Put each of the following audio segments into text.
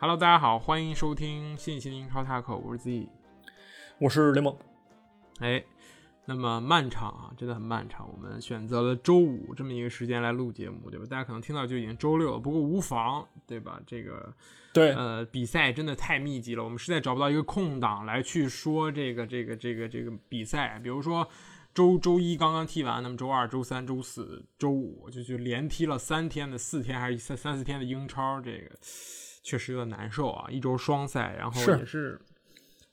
Hello，大家好，欢迎收听新一期的英超 Taco，我是 Z，我是雷蒙。哎，那么漫长啊，真的很漫长。我们选择了周五这么一个时间来录节目，对吧？大家可能听到就已经周六了，不过无妨，对吧？这个对，呃，比赛真的太密集了，我们实在找不到一个空档来去说这个这个这个这个比赛。比如说周周一刚刚踢完，那么周二、周三、周四周五就就连踢了三天的四天还是三三四天的英超，这个。确实有点难受啊！一周双赛，然后也是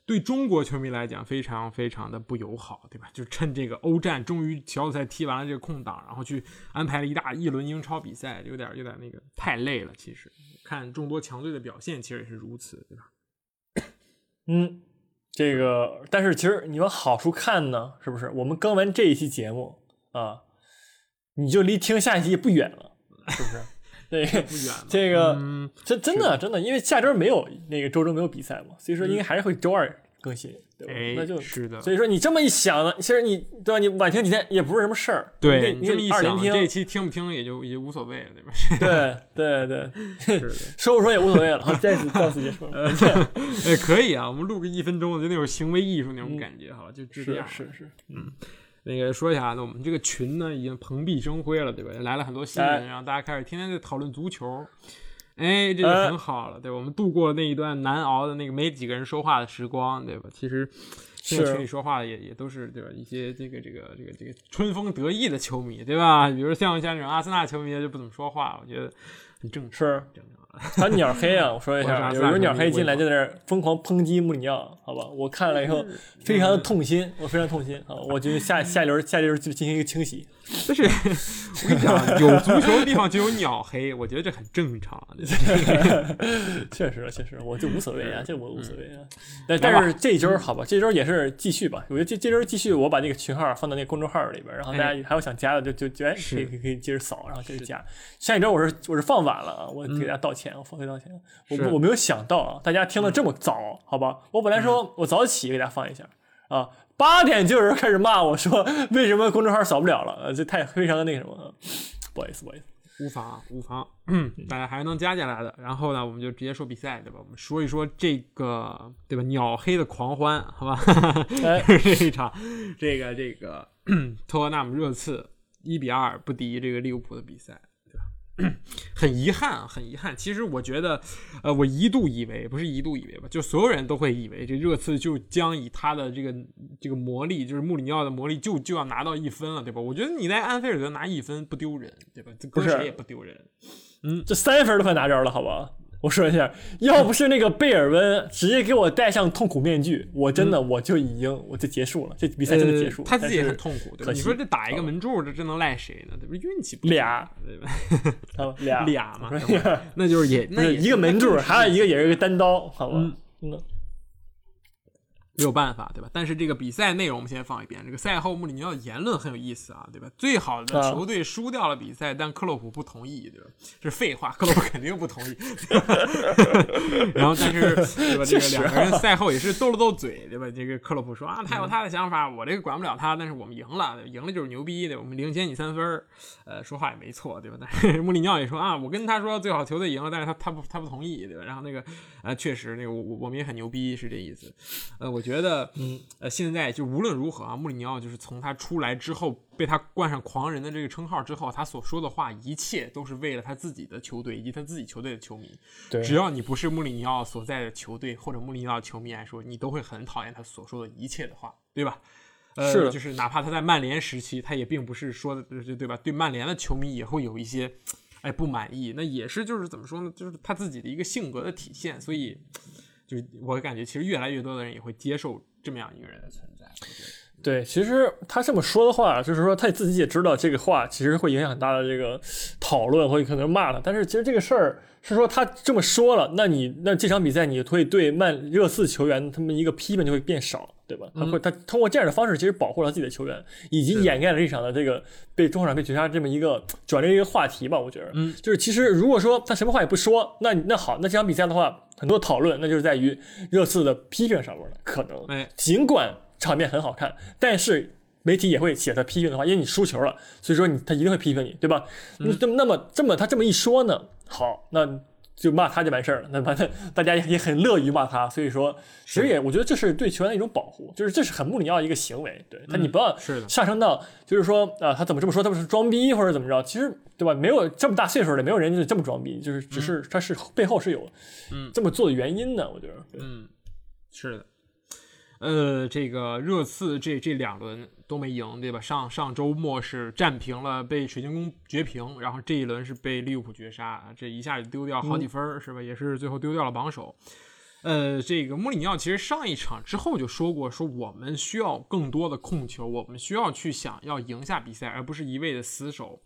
对中国球迷来讲非常非常的不友好，对吧？就趁这个欧战终于小组赛踢完了这个空档，然后去安排了一大一轮英超比赛，有点有点那个太累了。其实看众多强队的表现，其实也是如此，对吧？嗯，这个但是其实你往好处看呢，是不是？我们更完这一期节目啊，你就离听下一期不远了，是不是？对，这个真真的真的，因为下周没有那个周周没有比赛嘛，所以说应该还是会周二更新，对吧？那就是的。所以说你这么一想呢，其实你对吧？你晚听几天也不是什么事儿。对，你这么一想，这一期听不听也就也无所谓了，对吧？对 对对，说不说也无所谓了。好，再次到此结束。哎，可以啊，我们录个一分钟，就那种行为艺术那种感觉，好吧？就这样。是是，嗯。那个说一下，那我们这个群呢已经蓬荜生辉了，对吧？来了很多新人，然后大家开始天天在讨论足球，哎，这就很好了，对吧？我们度过了那一段难熬的那个没几个人说话的时光，对吧？其实这个群里说话的也也都是对吧？一些这个这个这个这个春风得意的球迷，对吧？比如像像这种阿森纳球迷就不怎么说话，我觉得很正常，正常。他鸟黑啊！我说一下，有有鸟黑进来就在那疯狂抨击穆里尼奥，好吧？我看了以后非常的痛心，我非常痛心啊！我觉得下下一轮下一轮就进行一个清洗。就是我跟你讲，有足球的地方就有鸟黑，我觉得这很正常。确实确实，我就无所谓啊，这我无所谓啊。但但是这周好吧，这周也是继续吧。我觉得这这周继续，我把那个群号放到那个公众号里边，然后大家还有想加的就就就哎可以可以接着扫，然后接着加。下一周我是我是放晚了啊，我给大家道歉，我放飞道歉。我我没有想到啊，大家听的这么早，好吧？我本来说我早起给大家放一下啊。八点就有人开始骂我说：“ 为什么公众号扫不了了？”呃，这太非常的那什么，不好意思，不好意思，无妨无妨，嗯，大家还是能加进来的。然后呢，我们就直接说比赛，对吧？我们说一说这个，对吧？鸟黑的狂欢，好吧？这一场，这个这个 托特纳姆热刺一比二不敌这个利物浦的比赛。很遗憾啊，很遗憾。其实我觉得，呃，我一度以为，不是一度以为吧，就所有人都会以为这热刺就将以他的这个这个魔力，就是穆里尼奥的魔力，就就要拿到一分了，对吧？我觉得你在安菲尔德拿一分不丢人，对吧？这搁谁也不丢人。嗯，这三分都快拿着了，好吧？我说一下，要不是那个贝尔温直接给我戴上痛苦面具，我真的我就已经我就结束了，这比赛真的结束。他自己也很痛苦，对吧？你说这打一个门柱，这这能赖谁呢？这不？运气不俩，对 吧？俩俩嘛，那就是也那一个门柱，还有一个也是个单刀，好吧？嗯。没有办法，对吧？但是这个比赛内容我们先放一边。这个赛后穆里尼奥的言论很有意思啊，对吧？最好的球队输掉了比赛，但克洛普不同意，对吧？这是废话，克洛普肯定不同意。然后，但是对吧？这个两个人赛后也是斗了斗嘴，对吧？这个克洛普说啊，他有他的想法，我这个管不了他，但是我们赢了，赢了就是牛逼，对吧？我们领先你三分，呃，说话也没错，对吧？但是穆里尼奥也说啊，我跟他说最好球队赢了，但是他他不他不同意，对吧？然后那个呃，确实那个我我们也很牛逼，是这意思。呃，我觉。觉得，嗯，呃，现在就无论如何啊，穆里尼奥就是从他出来之后，被他冠上狂人的这个称号之后，他所说的话，一切都是为了他自己的球队以及他自己球队的球迷。对，只要你不是穆里尼奥所在的球队或者穆里尼奥球迷来说，你都会很讨厌他所说的一切的话，对吧？呃，是，就是哪怕他在曼联时期，他也并不是说的，对吧？对曼联的球迷也会有一些，哎，不满意，那也是就是怎么说呢？就是他自己的一个性格的体现，所以。就我感觉，其实越来越多的人也会接受这么样一个人的存在。对，其实他这么说的话，就是说他自己也知道这个话其实会影响很大的这个讨论，会可能骂他。但是其实这个事儿是说他这么说了，那你那这场比赛你会对曼热刺球员他们一个批评就会变少。对吧？他会他通过这样的方式，其实保护了自己的球员，以及掩盖了这场的这个被中场被绝杀这么一个转折一个话题吧。我觉得，嗯，就是其实如果说他什么话也不说，那那好，那这场比赛的话，很多讨论那就是在于热刺的批评上面了。可能，尽管场面很好看，但是媒体也会写他批评的话，因为你输球了，所以说你他一定会批评你，对吧？那那么这么他这么一说呢，好，那就骂他就完事儿了，那反正大家也也很乐于骂他，所以说其实也我觉得这是对球员的一种保护，就是这是很穆里尼奥一个行为，对，但你不要上升到就是说啊他怎么这么说，他不是装逼或者怎么着，其实对吧？没有这么大岁数的，没有人就这么装逼，就是只是他是背后是有嗯这么做的原因的，我觉得，嗯，是的。呃，这个热刺这这两轮都没赢，对吧？上上周末是战平了，被水晶宫绝平，然后这一轮是被利物浦绝杀，这一下就丢掉好几分，是吧？也是最后丢掉了榜首。呃，这个穆里尼奥其实上一场之后就说过，说我们需要更多的控球，我们需要去想要赢下比赛，而不是一味的死守。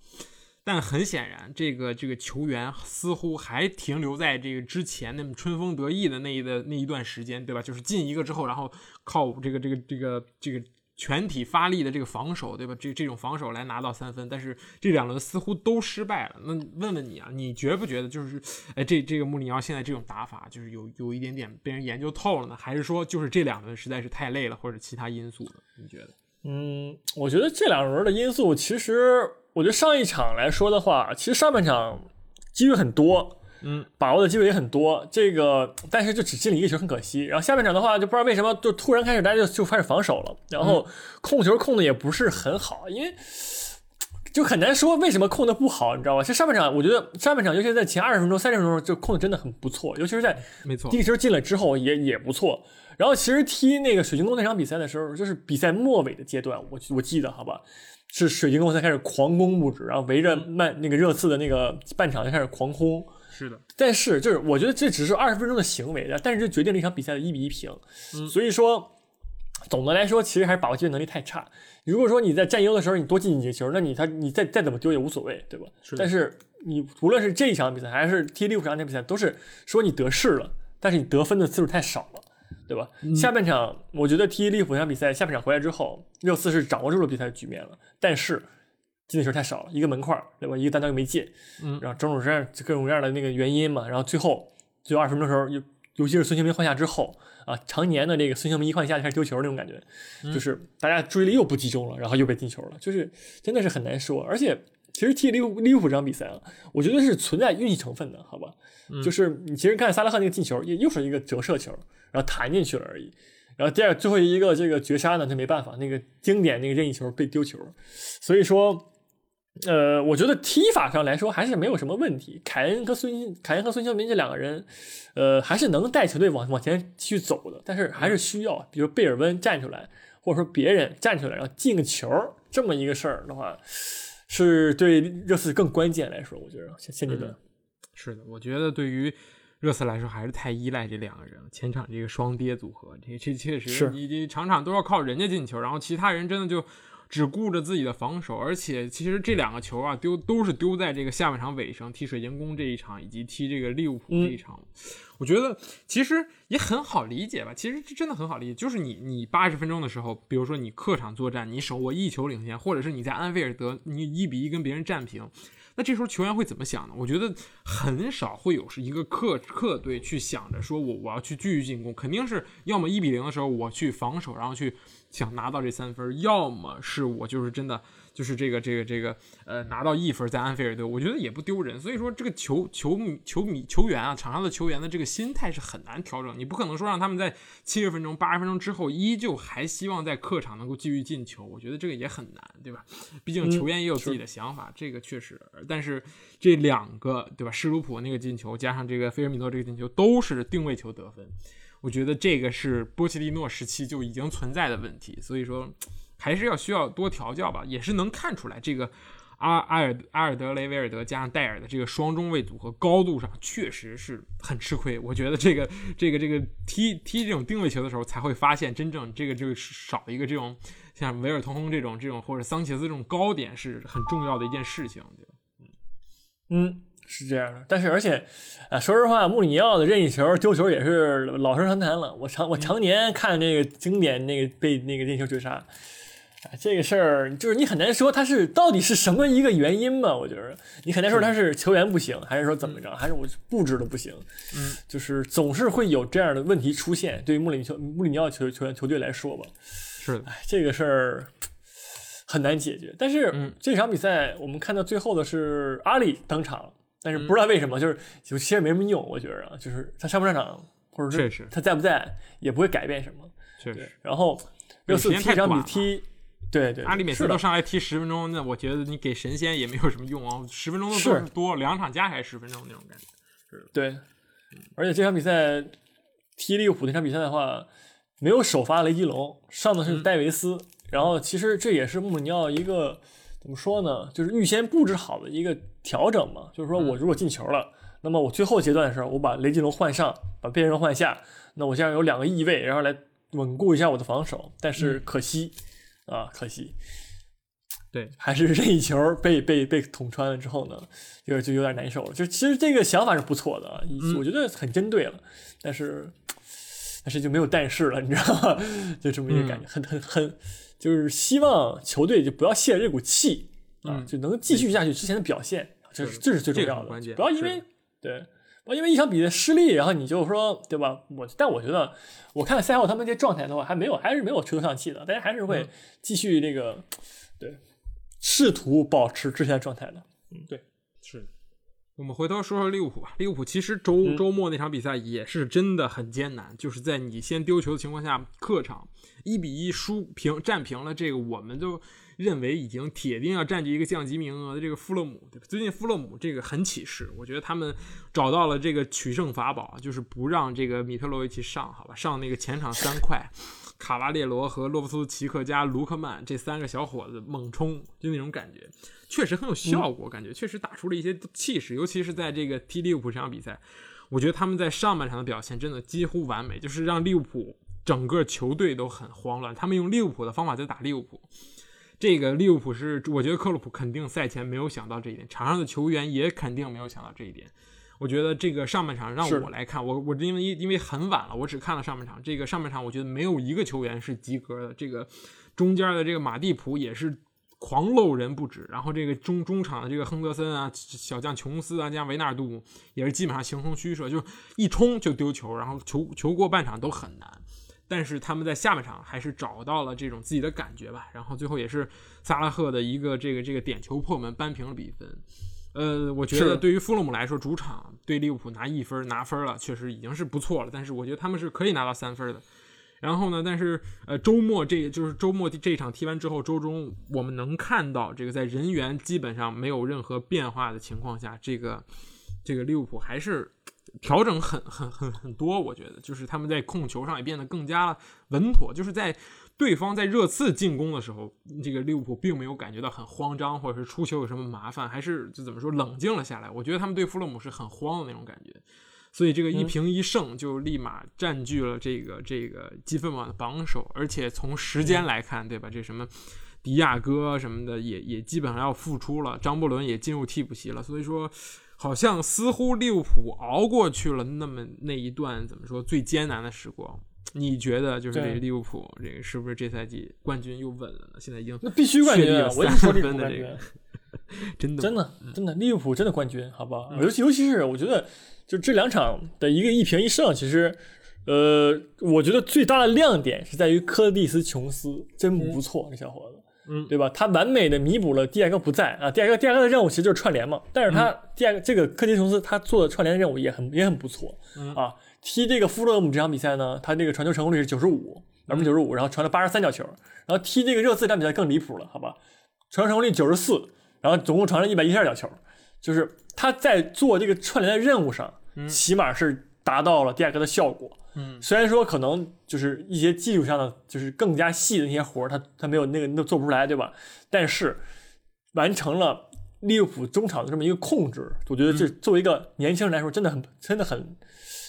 但很显然，这个这个球员似乎还停留在这个之前那么春风得意的那一的那一段时间，对吧？就是进一个之后，然后靠这个这个这个这个全体发力的这个防守，对吧？这这种防守来拿到三分。但是这两轮似乎都失败了。那问问你啊，你觉不觉得就是，哎，这这个穆里尼奥现在这种打法，就是有有一点点被人研究透了呢？还是说就是这两轮实在是太累了，或者其他因素？你觉得？嗯，我觉得这两轮的因素其实。我觉得上一场来说的话，其实上半场机会很多，嗯，把握的机会也很多。这个，但是就只进了一个球，很可惜。然后下半场的话，就不知道为什么就突然开始大家就就开始防守了，然后控球控的也不是很好，因为就很难说为什么控的不好，你知道吧？其实上半场我觉得上半场，尤其是在前二十分钟、三十分钟就控的真的很不错，尤其是在没错第一个球进了之后也也不错。然后其实踢那个水晶宫那场比赛的时候，就是比赛末尾的阶段，我我记得好吧。是水晶宫才开始狂攻不止，然后围着曼那个热刺的那个半场就开始狂轰。是的，但是就是我觉得这只是二十分钟的行为，但是这决定了一场比赛的一比一平。所以说，总的来说，其实还是把握机会能力太差。如果说你在占优的时候你多进几个球，那你他你再再怎么丢也无所谓，对吧？但是你无论是这一场比赛还是踢利物浦场比赛，都是说你得势了，但是你得分的次数太少了。对吧？下半场我觉得踢利物浦那场比赛，下半场回来之后，热刺是掌握住了比赛的局面了，但是进的球太少了，一个门框，对吧？一个单刀又没进，嗯，然后种种这样各种各样的那个原因嘛，然后最后最后二十分钟的时候，尤尤其是孙兴民换下之后啊，常年的这个孙兴民一换下就开始丢球那种感觉，就是大家注意力又不集中了，然后又被进球了，就是真的是很难说。而且其实踢利物利物浦这场比赛啊，我觉得是存在运气成分的，好吧？就是你其实看萨拉赫那个进球，也又是一个折射球。然后弹进去了而已，然后第二最后一个这个绝杀呢，他没办法，那个经典那个任意球被丢球，所以说，呃，我觉得踢法上来说还是没有什么问题。凯恩和孙凯恩和孙兴民这两个人，呃，还是能带球队往往前去走的，但是还是需要，比如贝尔温站出来，或者说别人站出来，然后进个球，这么一个事儿的话，是对热刺更关键来说，我觉得现现阶段是的，我觉得对于。热刺来说还是太依赖这两个人，前场这个双跌组合，这这确实你你场场都要靠人家进球，然后其他人真的就只顾着自己的防守，而且其实这两个球啊丢都是丢在这个下半场尾声，踢水晶宫这一场以及踢这个利物浦这一场，我觉得其实也很好理解吧，其实这真的很好理解，就是你你八十分钟的时候，比如说你客场作战，你手握一球领先，或者是你在安菲尔德你一比一跟别人战平。那这时候球员会怎么想呢？我觉得很少会有是一个客客队去想着说我我要去继续进攻，肯定是要么一比零的时候我去防守，然后去想拿到这三分，要么是我就是真的。就是这个这个这个呃拿到一分在安菲尔德，我觉得也不丢人。所以说这个球球迷球迷球员啊，场上的球员的这个心态是很难调整。你不可能说让他们在七十分钟八十分钟之后依旧还希望在客场能够继续进球，我觉得这个也很难，对吧？毕竟球员也有自己的想法，这个确实。但是这两个对吧？施鲁普那个进球加上这个菲尔米诺这个进球都是定位球得分，我觉得这个是波切蒂诺时期就已经存在的问题。所以说。还是要需要多调教吧，也是能看出来这个阿阿尔阿尔德雷维尔德加上戴尔的这个双中卫组合高度上确实是很吃亏。我觉得这个这个这个踢踢这种定位球的时候，才会发现真正这个就是少一个这种像维尔通通这种这种或者桑切斯这种高点是很重要的一件事情，对？嗯，是这样的。但是而且啊，说实话，穆里尼奥的任意球丢球也是老生常谈了。我常我常年看那个经典那个被那个任意球绝杀。这个事儿就是你很难说他是到底是什么一个原因吧？我觉得你很难说他是球员不行，还是说怎么着，还是我布置的不行。嗯，就是总是会有这样的问题出现。对于穆里球穆里尼奥球球员球队来说吧，是的，这个事儿很难解决。但是嗯，这场比赛我们看到最后的是阿里登场，但是不知道为什么，就是就其实没什么用，我觉着，就是他上不上场，或者是他在不在，也不会改变什么。确实，然后热刺踢这场比踢，对对，阿里每次都上来踢十分钟，那我觉得你给神仙也没有什么用啊，十分钟都是多，两场加起来十分钟那种感觉。是，对，而且这场比赛踢利物浦那场比赛的话，没有首发雷吉隆，上的是戴维斯，然后其实这也是穆里尼奥一个。怎么说呢？就是预先布置好的一个调整嘛。就是说我如果进球了，那么我最后阶段的时候，我把雷吉隆换上，把贝人换下，那我现在有两个翼位，然后来稳固一下我的防守。但是可惜啊，可惜，对，还是这一球被被被捅穿了之后呢，就就有点难受了。就其实这个想法是不错的啊，我觉得很针对了，但是但是就没有但是了，你知道吗？就这么一个感觉，很很很。就是希望球队就不要泄这股气啊，就能继续下去之前的表现，这是这是最重要的。不要因为对，不要因为一场比赛失利，然后你就说对吧？我但我觉得，我看赛后他们这状态的话，还没有，还是没有吹头丧气的，大家还是会继续这个对，试图保持之前的状态的。嗯，对，是。我们回头说说利物浦吧。利物浦其实周周末那场比赛也是真的很艰难，就是在你先丢球的情况下，客场一比一输平战平了这个，我们就认为已经铁定要占据一个降级名额的这个富勒姆。最近富勒姆这个很起势，我觉得他们找到了这个取胜法宝，就是不让这个米特洛维奇上，好吧，上那个前场三块，卡瓦列罗和洛夫斯奇克加卢克曼这三个小伙子猛冲，就那种感觉。确实很有效果，感觉确实打出了一些气势，尤其是在这个踢利物浦这场比赛，我觉得他们在上半场的表现真的几乎完美，就是让利物浦整个球队都很慌乱。他们用利物浦的方法在打利物浦，这个利物浦是，我觉得克洛普肯定赛前没有想到这一点，场上的球员也肯定没有想到这一点。我觉得这个上半场让我来看，我我因为因为很晚了，我只看了上半场。这个上半场我觉得没有一个球员是及格的，这个中间的这个马蒂普也是。狂漏人不止，然后这个中中场的这个亨德森啊，小将琼斯啊，加维纳尔杜姆也是基本上形同虚设，就一冲就丢球，然后球球过半场都很难。但是他们在下半场还是找到了这种自己的感觉吧，然后最后也是萨拉赫的一个这个这个点球破门扳平了比分。呃，我觉得对于富勒姆来说，主场对利物浦拿一分拿分了，确实已经是不错了。但是我觉得他们是可以拿到三分的。然后呢？但是，呃，周末这就是周末这场踢完之后，周中我们能看到这个在人员基本上没有任何变化的情况下，这个这个利物浦还是调整很很很很多。我觉得就是他们在控球上也变得更加稳妥。就是在对方在热刺进攻的时候，这个利物浦并没有感觉到很慌张，或者是出球有什么麻烦，还是就怎么说冷静了下来。我觉得他们对弗洛姆是很慌的那种感觉。所以这个一平一胜就立马占据了这个这个积分榜的榜首，而且从时间来看，对吧？这什么迪亚哥什么的也也基本上要复出了，张伯伦也进入替补席了。所以说，好像似乎利物浦熬过去了那么那一段怎么说最艰难的时光？你觉得就是这利物浦这个是不是这赛季冠军又稳了呢？现在已经那必须冠军啊！我三分的这个 真的真的真的利物浦真的冠军，好不好？尤其尤其是我觉得。就这两场的一个一平一胜，其实，呃，我觉得最大的亮点是在于科蒂斯·琼斯，真不错，这小伙子，嗯，对吧？他完美的弥补了蒂亚戈不在啊，蒂亚戈蒂亚戈的任务其实就是串联嘛，但是他第二个这个科蒂斯·琼斯他做的串联任务也很也很不错啊。踢这个富勒姆这场比赛呢，他这个传球成功率是九十五，百分之九十五，然后传了八十三脚球，然后踢这个热刺这场比赛更离谱了，好吧？传球成功率九十四，然后总共传了一百一十二脚球。就是他在做这个串联的任务上，起码是达到了第二个的效果。嗯，虽然说可能就是一些技术上的，就是更加细的那些活儿，他他没有那个那做不出来，对吧？但是完成了利物浦中场的这么一个控制，我觉得这作为一个年轻人来说，真的很真的很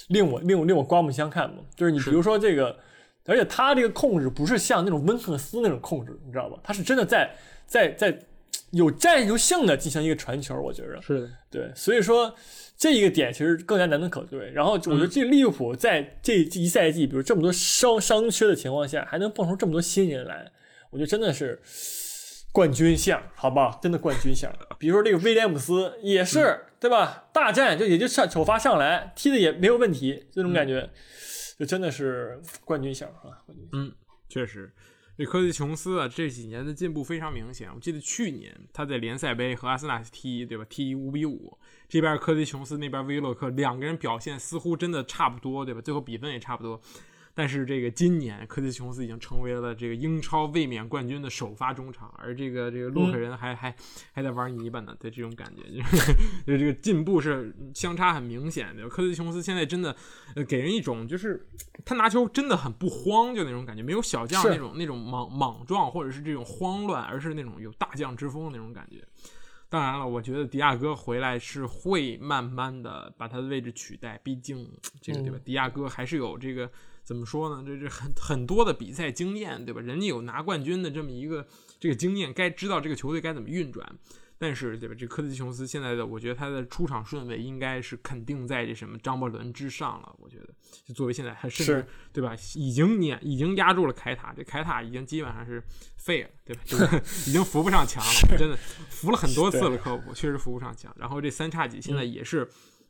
令我令我令我刮目相看嘛。就是你比如说这个，而且他这个控制不是像那种温克斯那种控制，你知道吧？他是真的在在在。有战术性的进行一个传球，我觉得是对，所以说这一个点其实更加难能可贵。然后我觉得这利物浦在这一赛季，比如这么多伤伤缺的情况下，还能蹦出这么多新人来，我觉得真的是冠军相，好不好？真的冠军相。比如说这个威廉姆斯也是，对吧？大战就也就上首发上来踢的也没有问题，这种感觉就真的是冠军相啊！冠军，嗯，确实。这科迪琼斯啊，这几年的进步非常明显。我记得去年他在联赛杯和阿森纳踢，对吧？踢五比五，这边科迪琼斯，那边威洛克，两个人表现似乎真的差不多，对吧？最后比分也差不多。但是这个今年科蒂琼斯已经成为了这个英超卫冕冠军的首发中场，而这个这个洛克人还还还在玩泥巴呢，对这种感觉，就是 就这个进步是相差很明显的。科蒂琼斯现在真的给人一种就是他拿球真的很不慌，就那种感觉，没有小将那种那种莽莽撞或者是这种慌乱，而是那种有大将之风的那种感觉。当然了，我觉得迪亚哥回来是会慢慢的把他的位置取代，毕竟这个对吧？迪亚哥还是有这个。怎么说呢？这这很很多的比赛经验，对吧？人家有拿冠军的这么一个这个经验，该知道这个球队该怎么运转。但是，对吧？这科蒂琼斯现在的，我觉得他的出场顺位应该是肯定在这什么张伯伦之上了。我觉得，就作为现在还甚至对吧？已经碾已经压住了凯塔，这凯塔已经基本上是废了，对吧？就是 已经扶不上墙了，真的扶了很多次了，科普确实扶不上墙。然后这三叉戟现在也是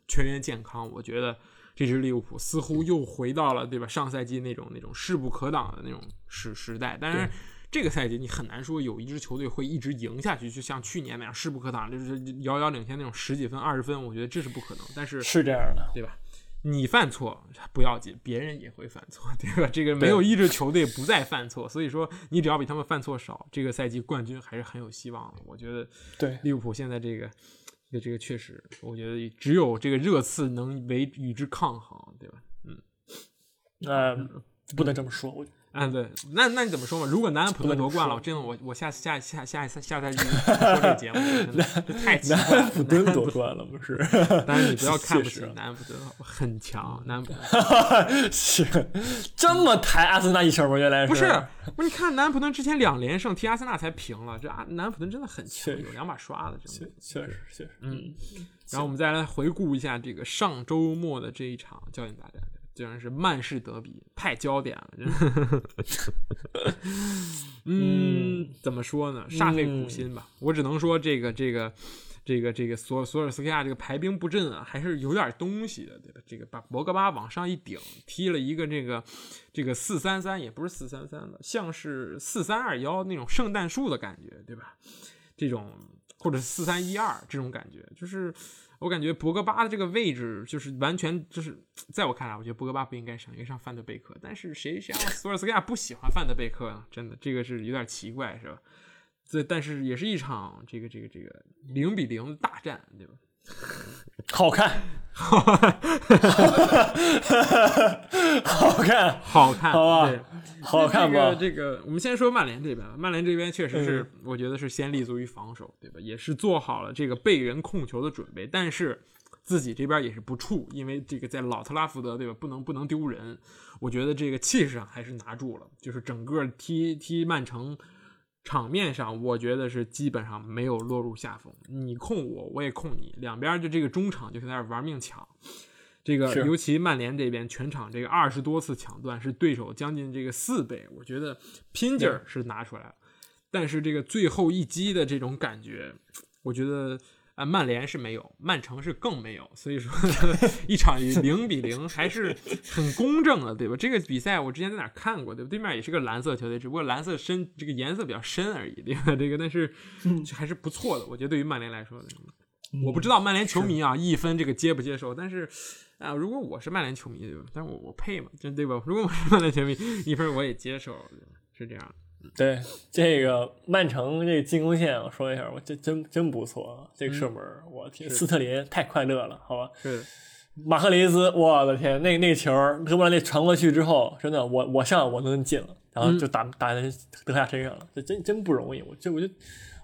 全员健康，我觉得。这支利物浦似乎又回到了对吧？上赛季那种那种势不可挡的那种时时代。但是这个赛季你很难说有一支球队会一直赢下去，就像去年那样势不可挡，就是遥遥领先那种十几分、二十分。我觉得这是不可能。但是是这样的，对吧？你犯错不要紧，别人也会犯错，对吧？这个没有一支球队不再犯错，所以说你只要比他们犯错少，这个赛季冠军还是很有希望的。我觉得，对利物浦现在这个。这个这个确实，我觉得只有这个热刺能为与之抗衡，对吧？嗯，那不能这么说，我。嗯，对，那那你怎么说嘛？如果南安普顿夺冠了，真的，我我下下下下一次下赛季说这个节目，太奇怪。南安普顿夺冠了，不是？但是你不要看不 起南安普顿，很强。南安普顿 是这么抬阿森纳一球吗？原来是不是，不是？你看南安普顿之前两连胜，踢阿森纳才平了。这阿南安普顿真的很强，有两把刷子，真的。确实，确实，嗯。然后我们再来回顾一下这个上周末的这一场焦点大战。竟然是曼市德比，太焦点了。嗯，怎么说呢？煞费苦心吧。我只能说，这个、这个、这个、这个索索尔斯克亚这个排兵布阵啊，还是有点东西的，对吧？这个把博格巴往上一顶，踢了一个这个这个四三三，也不是四三三了，像是四三二幺那种圣诞树的感觉，对吧？这种或者四三一二这种感觉，就是。我感觉博格巴的这个位置就是完全就是，在我看来，我觉得博格巴不应该上，应该上范德贝克。但是谁谁让 索尔斯克亚不喜欢范德贝克呢？真的，这个是有点奇怪，是吧？这但是也是一场这个这个这个零比零大战，对吧？好看，好看，好看，好吧，好看吧？这个我们先说曼联这边，曼联这边确实是，我觉得是先立足于防守，对吧？也是做好了这个被人控球的准备，但是自己这边也是不怵，因为这个在老特拉福德，对吧？不能不能丢人，我觉得这个气势上还是拿住了，就是整个踢踢曼城。场面上，我觉得是基本上没有落入下风。你控我，我也控你，两边就这个中场就在那玩命抢。这个尤其曼联这边全场这个二十多次抢断是对手将近这个四倍，我觉得拼劲儿是拿出来了。但是这个最后一击的这种感觉，我觉得。啊，曼联是没有，曼城是更没有，所以说一场零比零还是很公正的，对吧？这个比赛我之前在哪看过，对吧？对面也是个蓝色球队，只不过蓝色深，这个颜色比较深而已，对吧？这个但是还是不错的，我觉得对于曼联来说，我不知道曼联球迷啊一分这个接不接受，但是啊，如果我是曼联球迷，对吧？但是我我配嘛，就对吧？如果我是曼联球迷，一分我也接受，是这样。对这个曼城这个进攻线，我说一下，我这真真不错。这个射门，我天，斯特林太快乐了，好吧？是马赫雷斯，我的天，那那球德布劳内传过去之后，真的，我我上我都能进了，然后就打打在德赫亚身上了，这真真不容易。我这我就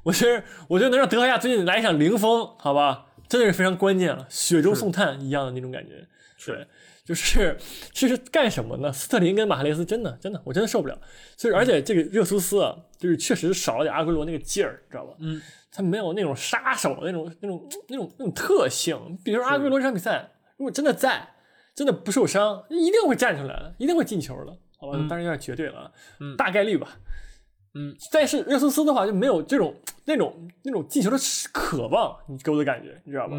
我其实我觉得能让德赫亚最近来一场零封，好吧，真的是非常关键了，雪中送炭一样的那种感觉，是。就是其实干什么呢？斯特林跟马哈雷斯真的真的，我真的受不了。所以而且这个热苏斯啊，就是确实少了点阿圭罗那个劲儿，知道吧？嗯，他没有那种杀手那种那种那种那种特性。比如说阿圭罗这场比赛，如果真的在，真的不受伤，一定会站出来的，一定会进球的，好吧？当然有点绝对了，嗯，大概率吧。嗯，但是热苏斯的话就没有这种那种那种进球的渴望，你给我的感觉，你知道吧？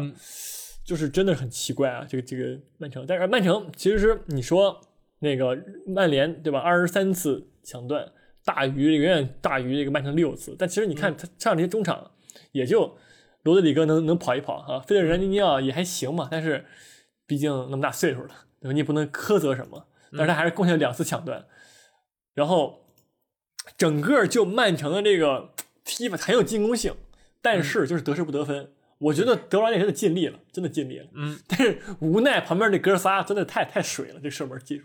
就是真的很奇怪啊，这个这个曼城，但是曼城其实是你说那个曼联对吧？二十三次抢断，大于远远大于这个曼城六次。但其实你看他上这些中场，也就罗德里戈能能跑一跑啊，费德里尼尼奥也还行嘛。但是毕竟那么大岁数了，对吧？你也不能苛责什么。但是他还是贡献了两次抢断，然后整个就曼城的这个踢法很有进攻性，但是就是得失不得分。我觉得德劳内真的尽力了，真的尽力了。嗯，但是无奈旁边那哥仨真的太太水了，这射门技术，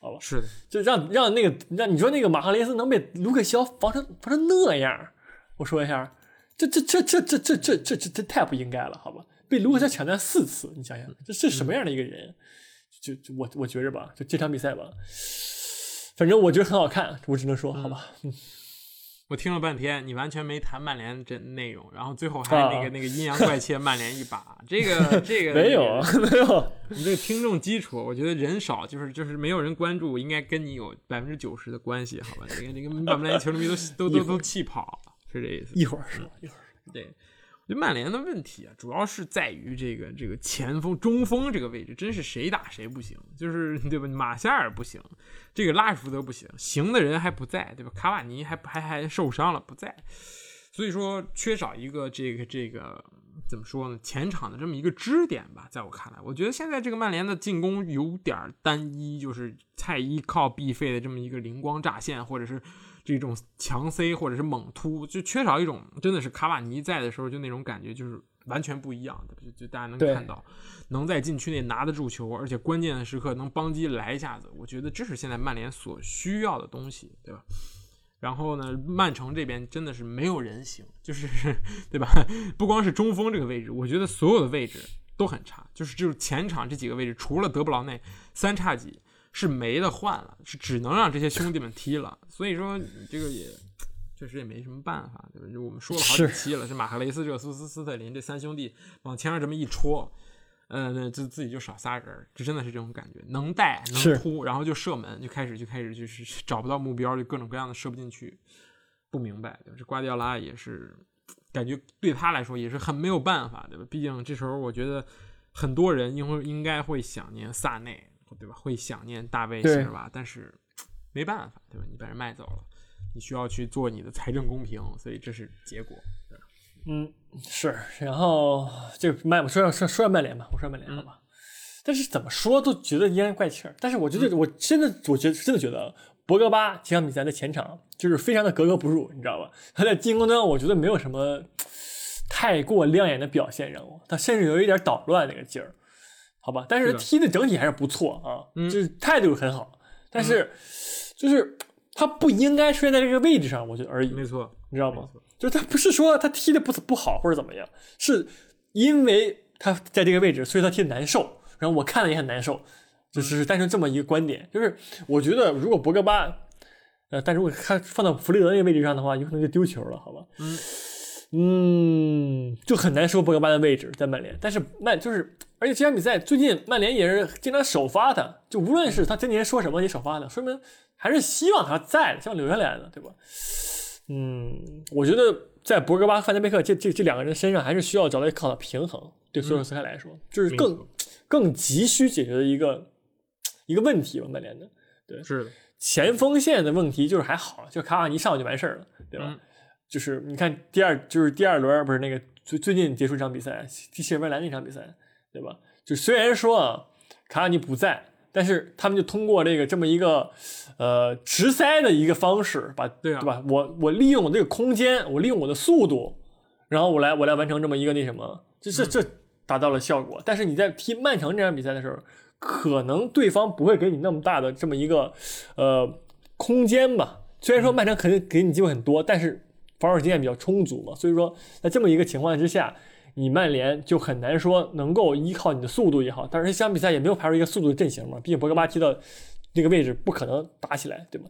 好吧？是的，就让让那个让你说那个马赫雷斯能被卢克肖防成防成那样，我说一下，这这这这这这这这这太不应该了，好吧？被卢克肖抢断四次，你想想，这是什么样的一个人？就就我我觉着吧，就这场比赛吧，反正我觉得很好看，我只能说，好吧。我听了半天，你完全没谈曼联这内容，然后最后还那个那个阴阳怪气 曼联一把，这个这个没有没有，你这个听众基础，我觉得人少，就是就是没有人关注，应该跟你有百分之九十的关系，好吧？这个这个曼联球迷都都都都气跑，是这意思。一会儿说一会儿对。我觉得曼联的问题啊，主要是在于这个这个前锋、中锋这个位置，真是谁打谁不行，就是对吧？马夏尔不行，这个拉什福德不行，行的人还不在，对吧？卡瓦尼还还还受伤了不在，所以说缺少一个这个这个怎么说呢？前场的这么一个支点吧，在我看来，我觉得现在这个曼联的进攻有点单一，就是太依靠必费的这么一个灵光乍现，或者是。这种强塞或者是猛突，就缺少一种真的是卡瓦尼在的时候就那种感觉，就是完全不一样的。就就大家能看到，能在禁区内拿得住球，而且关键的时刻能帮机来一下子，我觉得这是现在曼联所需要的东西，对吧？然后呢，曼城这边真的是没有人行，就是 对吧？不光是中锋这个位置，我觉得所有的位置都很差，就是就是前场这几个位置，除了德布劳内，三叉戟。是没得换了，是只能让这些兄弟们踢了。所以说，这个也确实也没什么办法，对吧？就我们说了好几期了，是马赫雷斯、热苏斯、斯特林这三兄弟往前上这么一戳，呃，那自自己就少仨人，这真的是这种感觉，能带能突，然后就射门，就开始就开始就是找不到目标，就各种各样的射不进去，不明白，对吧？这瓜迪奥拉也是感觉对他来说也是很没有办法，对吧？毕竟这时候我觉得很多人应会应该会想念萨内。对吧？会想念大卫是吧？但是没办法，对吧？你把人卖走了，你需要去做你的财政公平，所以这是结果。嗯，是。然后这个曼，我说说说曼联吧，我说曼联好吧。但是怎么说都觉得阴阳怪气儿。但是我觉得，我真的，我觉得真的觉得博格巴这场比赛的前场就是非常的格格不入，你知道吧？他在进攻端，我觉得没有什么太过亮眼的表现，让我他甚至有一点捣乱那个劲儿。好吧，但是踢的整体还是不错啊，就是态度很好，但是就是他不应该出现在这个位置上，我觉得而已。没错，你知道吗？就是他不是说他踢的不不好或者怎么样，是因为他在这个位置，所以他踢的难受。然后我看了也很难受，就是单纯这么一个观点。就是我觉得如果博格巴，呃，但如果他放到弗雷德那个位置上的话，有可能就丢球了，好吧？嗯。嗯，就很难说博格巴的位置在曼联，但是曼就是，而且这场比赛最近曼联也是经常首发的，就无论是他今年说什么也首发的，说明还是希望他在的，希望留下来的，对吧？嗯，我觉得在博格巴、范德贝克这这这两个人身上还是需要找到一个好的平衡，对索尔斯克来说，就是更更急需解决的一个一个问题吧，曼联的，对，是前锋线的问题就是还好，就卡瓦尼上就完事儿了，对吧？就是你看第二，就是第二轮不是那个最最近结束一场比赛，踢谢菲联那场比赛，对吧？就虽然说啊，卡瓦尼不在，但是他们就通过这个这么一个呃直塞的一个方式，把对对吧？我我利用我这个空间，我利用我的速度，然后我来我来完成这么一个那什么，这这这达到了效果。但是你在踢曼城这场比赛的时候，可能对方不会给你那么大的这么一个呃空间吧？虽然说曼城肯定给你机会很多，但是。防守经验比较充足嘛，所以说在这么一个情况之下，你曼联就很难说能够依靠你的速度也好，但是这场比赛也没有排出一个速度的阵型嘛，毕竟博格巴踢到那个位置不可能打起来，对吗？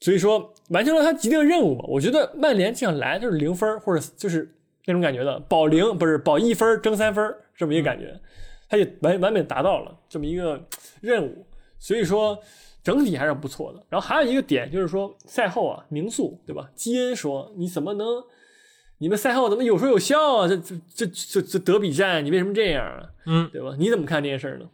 所以说完成了他既定任务嘛，我觉得曼联这样来就是零分或者就是那种感觉的保零不是保一分争三分这么一个感觉，他也完完美达到了这么一个任务，所以说。整体还是不错的。然后还有一个点就是说，赛后啊，名宿对吧？基恩说：“你怎么能，你们赛后怎么有说有笑啊？这这这这这德比战，你为什么这样啊？嗯，对吧？你怎么看这件事呢？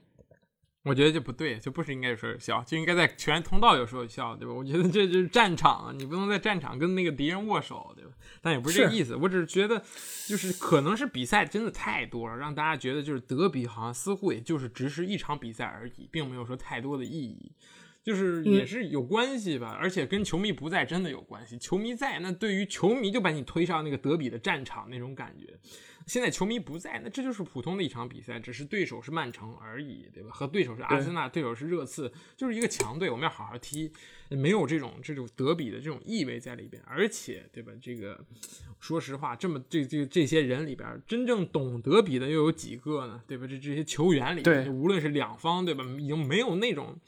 我觉得这不对，就不是应该有说有笑，就应该在球员通道有说有笑，对吧？我觉得这就是战场，你不能在战场跟那个敌人握手，对吧？但也不是这个意思，我只是觉得，就是可能是比赛真的太多了，让大家觉得就是德比好像似乎也就是只是一场比赛而已，并没有说太多的意义。就是也是有关系吧，而且跟球迷不在真的有关系。球迷在，那对于球迷就把你推上那个德比的战场那种感觉。现在球迷不在，那这就是普通的一场比赛，只是对手是曼城而已，对吧？和对手是阿森纳，对手是热刺，就是一个强队，我们要好好踢，没有这种这种德比的这种意味在里边。而且，对吧？这个说实话，这么这这这些人里边，真正懂德比的又有几个呢？对吧？这这些球员里，对，无论是两方，对吧？已经没有那种。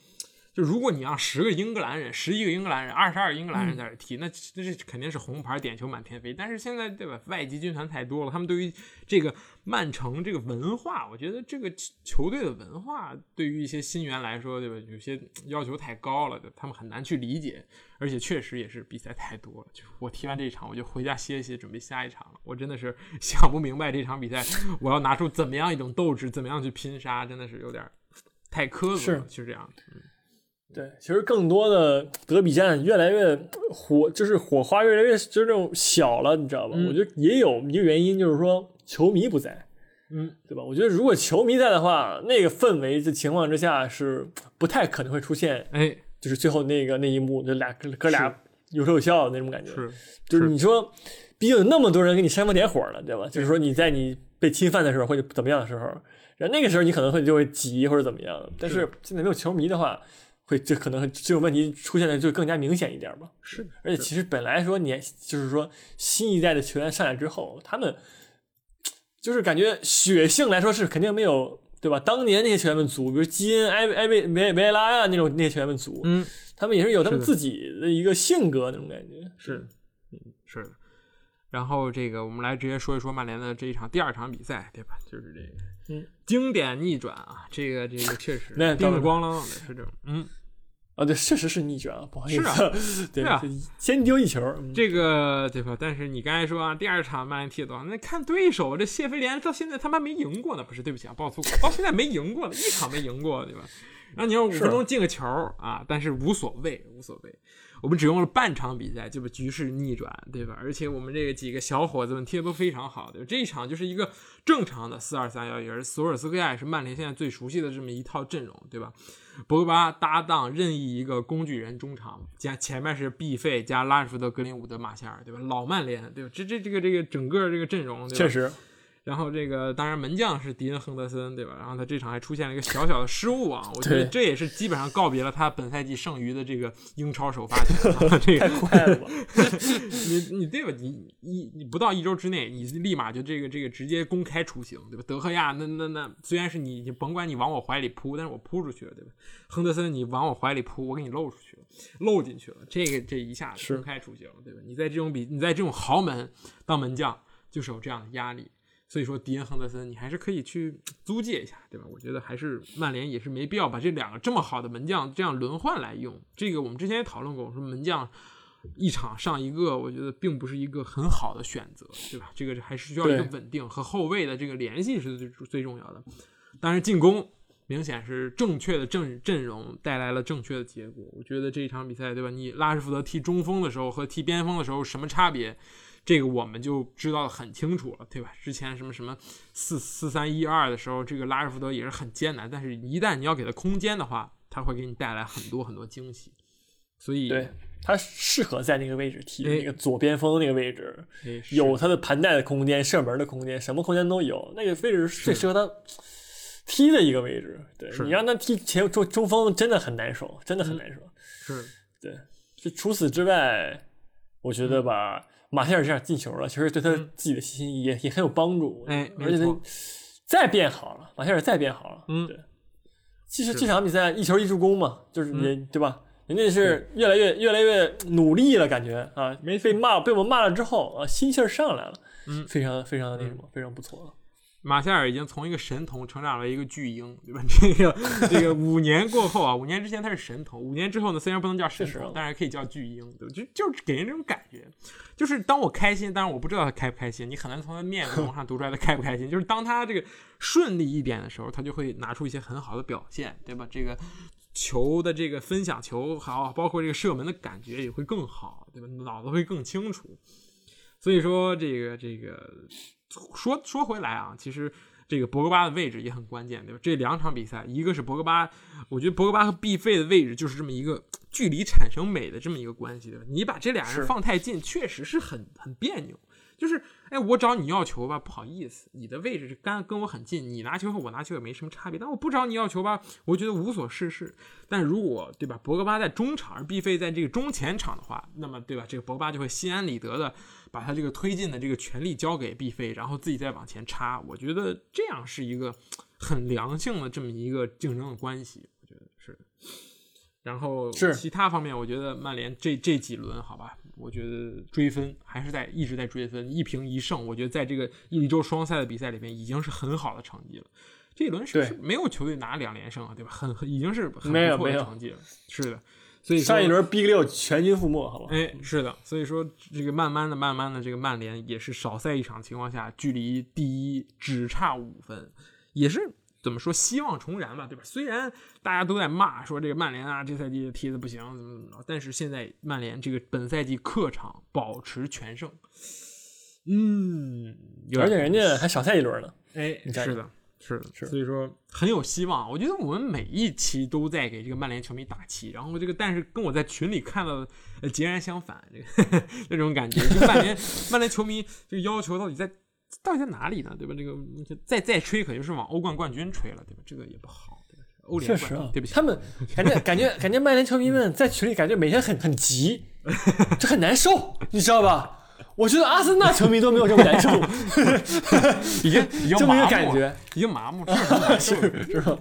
就如果你让十个英格兰人、十一个英格兰人、二十二英格兰人在这踢，那那是肯定是红牌点球满天飞。但是现在对吧，外籍军团太多了，他们对于这个曼城这个文化，我觉得这个球队的文化对于一些新员来说，对吧，有些要求太高了，他们很难去理解。而且确实也是比赛太多了，就我踢完这一场，我就回家歇歇，准备下一场了。我真的是 想不明白这场比赛我要拿出怎么样一种斗志，怎么样去拼杀，真的是有点太苛责了，就这样。对，其实更多的德比战越来越火，就是火花越来越就是那种小了，你知道吧？我觉得也有一个原因，就是说球迷不在，嗯，对吧？我觉得如果球迷在的话，那个氛围的情况之下是不太可能会出现，哎，就是最后那个那一幕，就俩哥俩有说有笑的那种感觉。是，就是你说，毕竟有那么多人给你煽风点火了，对吧？就是说你在你被侵犯的时候或者怎么样的时候，然后那个时候你可能会就会急或者怎么样，但是现在没有球迷的话。会，这可能这种问题出现的就更加明显一点吧。是，而且其实本来说年，就是说新一代的球员上来之后，他们就是感觉血性来说是肯定没有，对吧？当年那些球员们足，比如基恩、埃埃维维维拉呀那种那些球员们足，嗯，他们也是有他们自己的一个性格那种感觉。是，嗯，是的。然后这个我们来直接说一说曼联的这一场第二场比赛，对吧？就是这个，嗯，经典逆转啊，这个这个确实那叮咣啷的是这种，嗯。啊，对，确实是逆转啊，不好意思，是啊，对啊，先丢一球，这个对吧？但是你刚才说啊，第二场曼联踢多少？那看对手，这谢菲联到现在他妈没赢过呢，不是？对不起啊，爆粗口，到现在没赢过呢，一场没赢过，对吧？然后你要五分钟进个球啊，但是无所谓，无所谓。我们只用了半场比赛就把局势逆转，对吧？而且我们这个几个小伙子们踢的都非常好，对吧？这一场就是一个正常的四二三幺，也是索尔斯克亚也是曼联现在最熟悉的这么一套阵容，对吧？博格巴搭档任意一个工具人中场，加前面是毕费加拉什福德、格林伍德、马夏尔，对吧？老曼联，对吧？这这这个这个整个这个阵容，确实。然后这个当然门将是迪恩亨德森，对吧？然后他这场还出现了一个小小的失误啊，我觉得这也是基本上告别了他本赛季剩余的这个英超首发权。这个太快了吧？你你对吧？你一你不到一周之内，你立马就这个这个直接公开出刑，对吧？德赫亚那那那虽然是你，你甭管你往我怀里扑，但是我扑出去了，对吧？亨德森你往我怀里扑，我给你漏出去了，漏进去了，这个这一下公开出行，对吧？你在这种比你在这种豪门当门将，就是有这样的压力。所以说，迪恩·亨德森，你还是可以去租借一下，对吧？我觉得还是曼联也是没必要把这两个这么好的门将这样轮换来用。这个我们之前也讨论过，我说门将一场上一个，我觉得并不是一个很好的选择，对吧？这个还是需要一个稳定和后卫的这个联系是最最重要的。当然进攻明显是正确的阵阵容带来了正确的结果。我觉得这一场比赛，对吧？你拉什福德踢中锋的时候和踢边锋的时候什么差别？这个我们就知道的很清楚了，对吧？之前什么什么四四三一二的时候，这个拉什福德也是很艰难，但是一旦你要给他空间的话，他会给你带来很多很多惊喜。所以，对他适合在那个位置踢那个左边锋那个位置，有他的盘带的空间、射门的空间，什么空间都有。那个位置是最适合他踢的一个位置。对你让他踢前中中锋，真的很难受，真的很难受。是对。就除此之外，我觉得吧。马歇尔这样进球了，其实对他自己的信心也也很有帮助。哎，而且他再变好了，马歇尔再变好了。嗯，对。其实这场比赛一球一助攻嘛，就是人对吧？人家是越来越越来越努力了，感觉啊，没被骂被我们骂了之后啊，心气儿上来了。嗯，非常非常的那什么，非常不错。马夏尔已经从一个神童成长为一个巨婴，对吧？这个这个 五年过后啊，五年之前他是神童，五年之后呢，虽然不能叫神童，但是可以叫巨婴，对吧？就就是给人这种感觉，就是当我开心，当然我不知道他开不开心，你很难从他面容 上读出来他开不开心。就是当他这个顺利一点的时候，他就会拿出一些很好的表现，对吧？这个球的这个分享球好，包括这个射门的感觉也会更好，对吧？脑子会更清楚。所以说，这个这个。说说回来啊，其实这个博格巴的位置也很关键，对吧？这两场比赛，一个是博格巴，我觉得博格巴和毕费的位置就是这么一个距离产生美的这么一个关系，对吧？你把这俩人放太近，确实是很很别扭。就是，哎，我找你要球吧，不好意思，你的位置是跟跟我很近，你拿球和我拿球也没什么差别。但我不找你要球吧，我觉得无所事事。但如果对吧，博格巴在中场，而毕费在这个中前场的话，那么对吧，这个博格巴就会心安理得的把他这个推进的这个权利交给毕费，然后自己再往前插。我觉得这样是一个很良性的这么一个竞争的关系，我觉得是。然后是其他方面，我觉得曼联这这几轮好吧。我觉得追分还是在一直在追分，一平一胜，我觉得在这个一周双赛的比赛里面已经是很好的成绩了。这一轮是没有球队拿两连胜啊，对吧？很已经是很不错的成绩了。是的，所以上一轮 B 六全军覆没，好吧？哎，是的，所以说这个慢慢的、慢慢的，这个曼联也是少赛一场情况下，距离第一只差五分，也是。怎么说希望重燃吧，对吧？虽然大家都在骂说这个曼联啊，这赛季踢的不行，怎么怎么着，但是现在曼联这个本赛季客场保持全胜，嗯，而且人家还少赛一轮呢，哎，是的，是的，是，所以说很有希望。我觉得我们每一期都在给这个曼联球迷打气，然后这个但是跟我在群里看到的截然相反，这个 那种感觉，就曼联曼联球迷这个要求到底在。到底在哪里呢？对吧？这个再再吹，可就是往欧冠冠军吹了，对吧？这个也不好，对吧？欧联确实啊，对不起，他们感觉感觉感觉曼联球迷们在群里感觉每天很很急，就很难受，你知道吧？我觉得阿森纳球迷都没有这么难受，已经已经 这么一个感觉，已经麻木了，是是吧？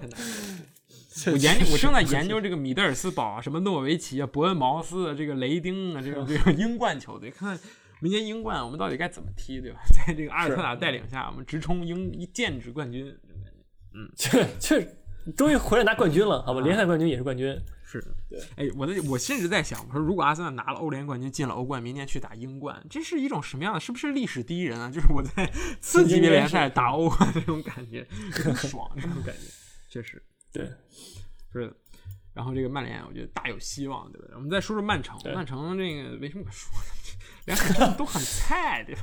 我研究，我正在研究这个米德尔斯堡啊，什么诺维奇啊，伯恩茅斯啊，这个雷丁啊，这个这个英冠球队，看。明年英冠我们到底该怎么踢，对吧？在这个阿尔特塔带领下，我们直冲英一剑指冠军。嗯，确确实，终于回来拿冠军了，好吧？联赛冠军也是冠军。是的，对。哎，我的我甚至在想，我说如果阿森纳拿了欧联冠军，进了欧冠，明年去打英冠，这是一种什么样的？是不是历史第一人啊？就是我在 次级别联赛打欧冠这种感觉，很爽，这种感觉，确实。对，是的。然后这个曼联，我觉得大有希望，对不对？我们再说说曼城，曼城这个没什么可说的。都很菜，对吧？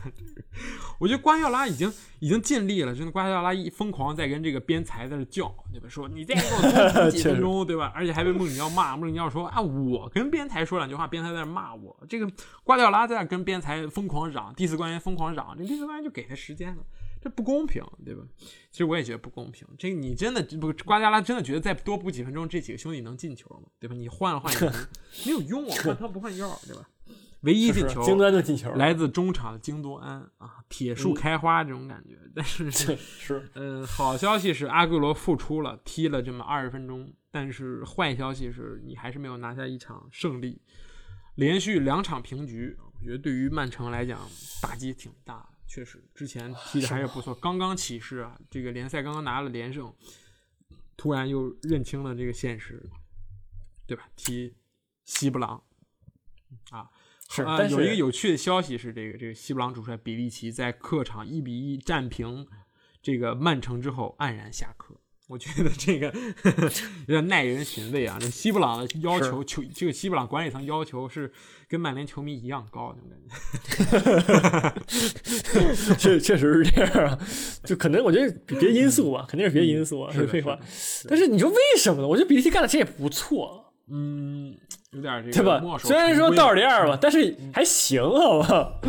我觉得瓜迪奥拉已经已经尽力了，真的。瓜迪奥拉一疯狂在跟这个边裁在这叫，对吧？说你再给我多 几分钟，对吧？而且还被穆里尼奥骂，穆里尼奥说啊，我跟边裁说两句话，边裁在那骂我。这个瓜迪奥拉在那跟边裁疯狂嚷，第四官员疯狂嚷，这第四官员就给他时间了，这不公平，对吧？其实我也觉得不公平。这个你真的不瓜迪奥拉真的觉得再多补几分钟，这几个兄弟能进球吗？对吧？你换了换也 没有用啊，换汤不换药，对吧？唯一进球，京多安的进球来自中场的京多安啊，铁树开花这种感觉。但是是，嗯，好消息是阿圭罗复出了，踢了这么二十分钟。但是坏消息是你还是没有拿下一场胜利，连续两场平局，我觉得对于曼城来讲打击挺大。确实，之前踢的还是不错，刚刚起势啊，这个联赛刚刚拿了连胜，突然又认清了这个现实，对吧？踢西布朗啊。是，但有一个有趣的消息是，这个这个西布朗主帅比利奇在客场一比一战平这个曼城之后黯然下课。我觉得这个 有点耐人寻味啊！这西布朗的要求，球这个西布朗管理层要求是跟曼联球迷一样高，那种感觉。确确实是这样啊，就可能我觉得别因素吧，肯定是别因素啊，是废话。但是你说为什么呢？我觉得比利奇干的其实也不错。嗯，有点这个对吧？虽然说倒数第二吧，但是还行，好吧？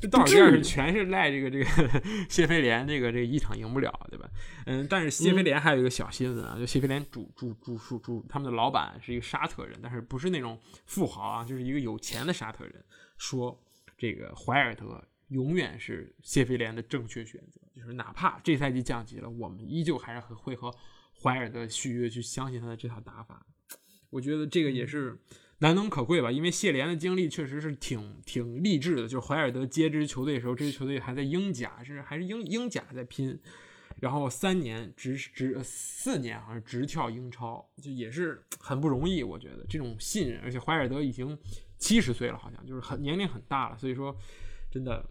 这倒数第二是全是赖这个这个 谢菲联这个这个一场赢不了，对吧？嗯，但是谢菲联还有一个小新闻啊，就谢菲联主主主主主他们的老板是一个沙特人，但是不是那种富豪啊，就是一个有钱的沙特人，说这个怀尔德永远是谢菲联的正确选择，就是哪怕这赛季降级了，我们依旧还是会和怀尔德续约，去相信他的这套打法。我觉得这个也是难能可贵吧，因为谢联的经历确实是挺挺励志的。就是怀尔德接这支球队的时候，这支球队还在英甲，甚至还是英英甲在拼。然后三年直直四年好像直跳英超，就也是很不容易。我觉得这种信任，而且怀尔德已经七十岁了，好像就是很年龄很大了，所以说真的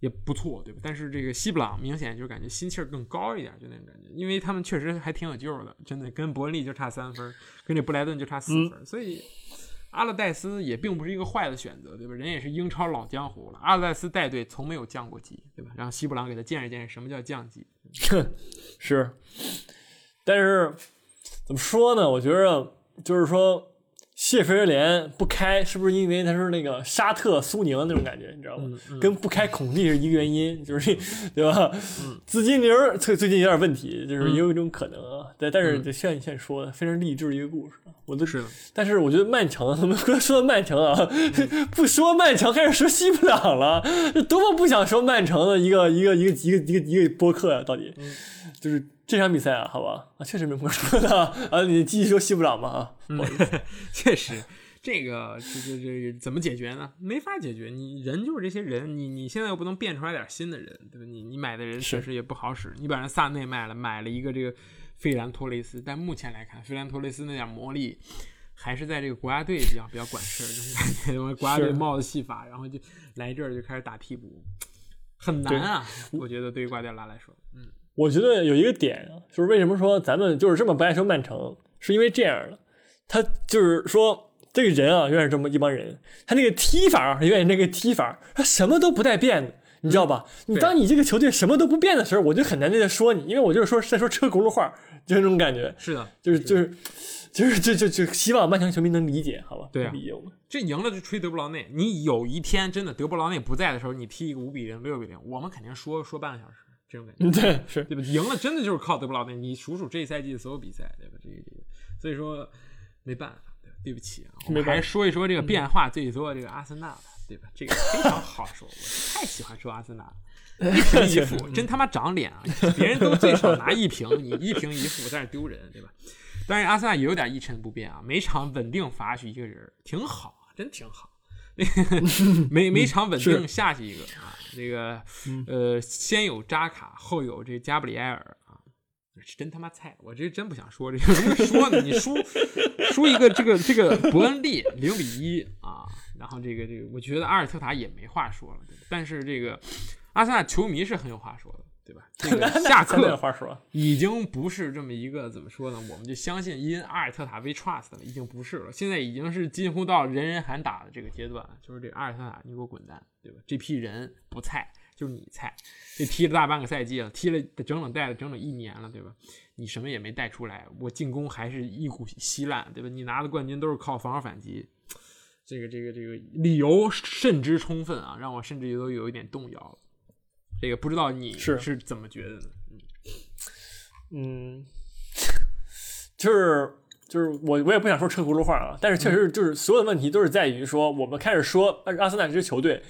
也不错，对吧？但是这个西布朗明显就感觉心气儿更高一点，就那种感觉，因为他们确实还挺有救的，真的跟伯恩利就差三分，跟这布莱顿就差四分，所以。阿勒戴斯也并不是一个坏的选择，对吧？人也是英超老江湖了。阿勒戴斯带队从没有降过级，对吧？让西布朗给他见识见识什么叫降级。是，但是怎么说呢？我觉着就是说。谢菲联不开，是不是因为他是那个沙特苏宁那种感觉，你知道吗？跟不开孔蒂是一个原因，就是对吧？资金流最最近有点问题，就是也有一种可能啊。但但是像你现在说的，非常励志的一个故事，我都是。但是我觉得曼城，他们说曼城啊，不说曼城，开始说西布朗了，这多么不想说曼城的一个一个一个一个一个一个播客啊！到底就是。这场比赛啊，好吧，啊，确实没什么说的啊，你继续说西布朗吧啊，确实，这个这这这怎么解决呢？没法解决，你人就是这些人，你你现在又不能变出来点新的人，对吧？你你买的人确实也不好使，你把人萨内卖了，买了一个这个费兰托雷斯，但目前来看，费兰托雷斯那点魔力还是在这个国家队比较比较管事儿，就是感觉国家队帽子戏法，然后就来这儿就开始打替补，很难啊，我觉得对于瓜迪奥拉来说，嗯。我觉得有一个点啊，就是为什么说咱们就是这么不爱说曼城，是因为这样的，他就是说这个人啊，永远是这么一帮人，他那个踢法永远那个踢法，他什么都不带变的，你知道吧？你当你这个球队什么都不变的时候，我就很难在说你，因为我就是说在说车轱辘话，就是那种感觉。是的，就是就是就是就就就希望曼城球迷能理解，好吧？对，理解我们。这赢了就吹德布劳内，你有一天真的德布劳内不在的时候，你踢一个五比零、六比零，我们肯定说说半个小时。这种感觉，对，是对吧？赢了真的就是靠德布劳内。你数数这一赛季的所有比赛，对吧？这个这个，所以说没办法，对对不起啊。我们还说一说这个变化最多这个阿森纳吧，对吧？这个非常好说，我太喜欢说阿森纳了，一平一负，真他妈长脸啊！别人都最少拿一平，你一平一负，在那丢人，对吧？但是阿森纳也有点一成不变啊，每场稳定罚去一个人，挺好，真挺好。每每场稳定下去一个啊。这个呃，先有扎卡，后有这加布里埃尔啊，是真他妈菜！我这真不想说这个，怎么说呢？你输输一个这个这个伯恩利零比一啊，然后这个这个，我觉得阿尔特塔也没话说了，但是这个阿森纳球迷是很有话说的。对吧？这个下课话说已经不是这么一个怎么说呢？我们就相信因阿尔特塔 we trust 了，已经不是了。现在已经是近乎到人人喊打的这个阶段，就是这阿尔特塔，你给我滚蛋，对吧？这批人不菜，就是你菜。这踢了大半个赛季了，踢了整整带了整整一年了，对吧？你什么也没带出来，我进攻还是一股稀烂，对吧？你拿的冠军都是靠防守反击，这个这个这个理由甚之充分啊，让我甚至都有一点动摇了。这个不知道你是是怎么觉得的？嗯，就是就是我我也不想说车轱辘话啊，但是确实就是所有的问题都是在于说，我们开始说阿森纳这支球队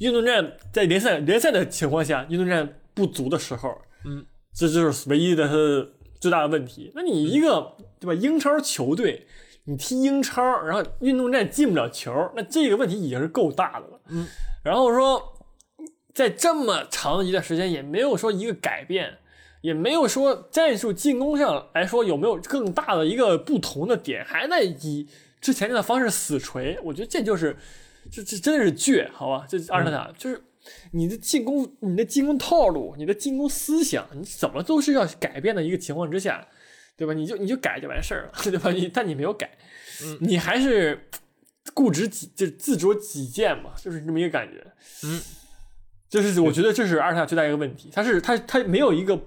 运动战在联赛联赛的情况下运动战不足的时候，嗯，这就是唯一的它最大的问题。那你一个对吧英超球队，你踢英超，然后运动战进不了球，那这个问题已经是够大的了。嗯，然后说。在这么长的一段时间，也没有说一个改变，也没有说战术进攻上来说有没有更大的一个不同的点，还在以之前那个方式死锤。我觉得这就是，这这真的是倔，好吧？这阿尔特塔就是你的进攻，你的进攻套路，你的进攻思想，你怎么都是要改变的一个情况之下，对吧？你就你就改就完事儿了，对吧？你但你没有改，你还是固执己就自着己见嘛，就是这么一个感觉，嗯。就是我觉得这是阿尔塔最大一个问题，他是他他没有一个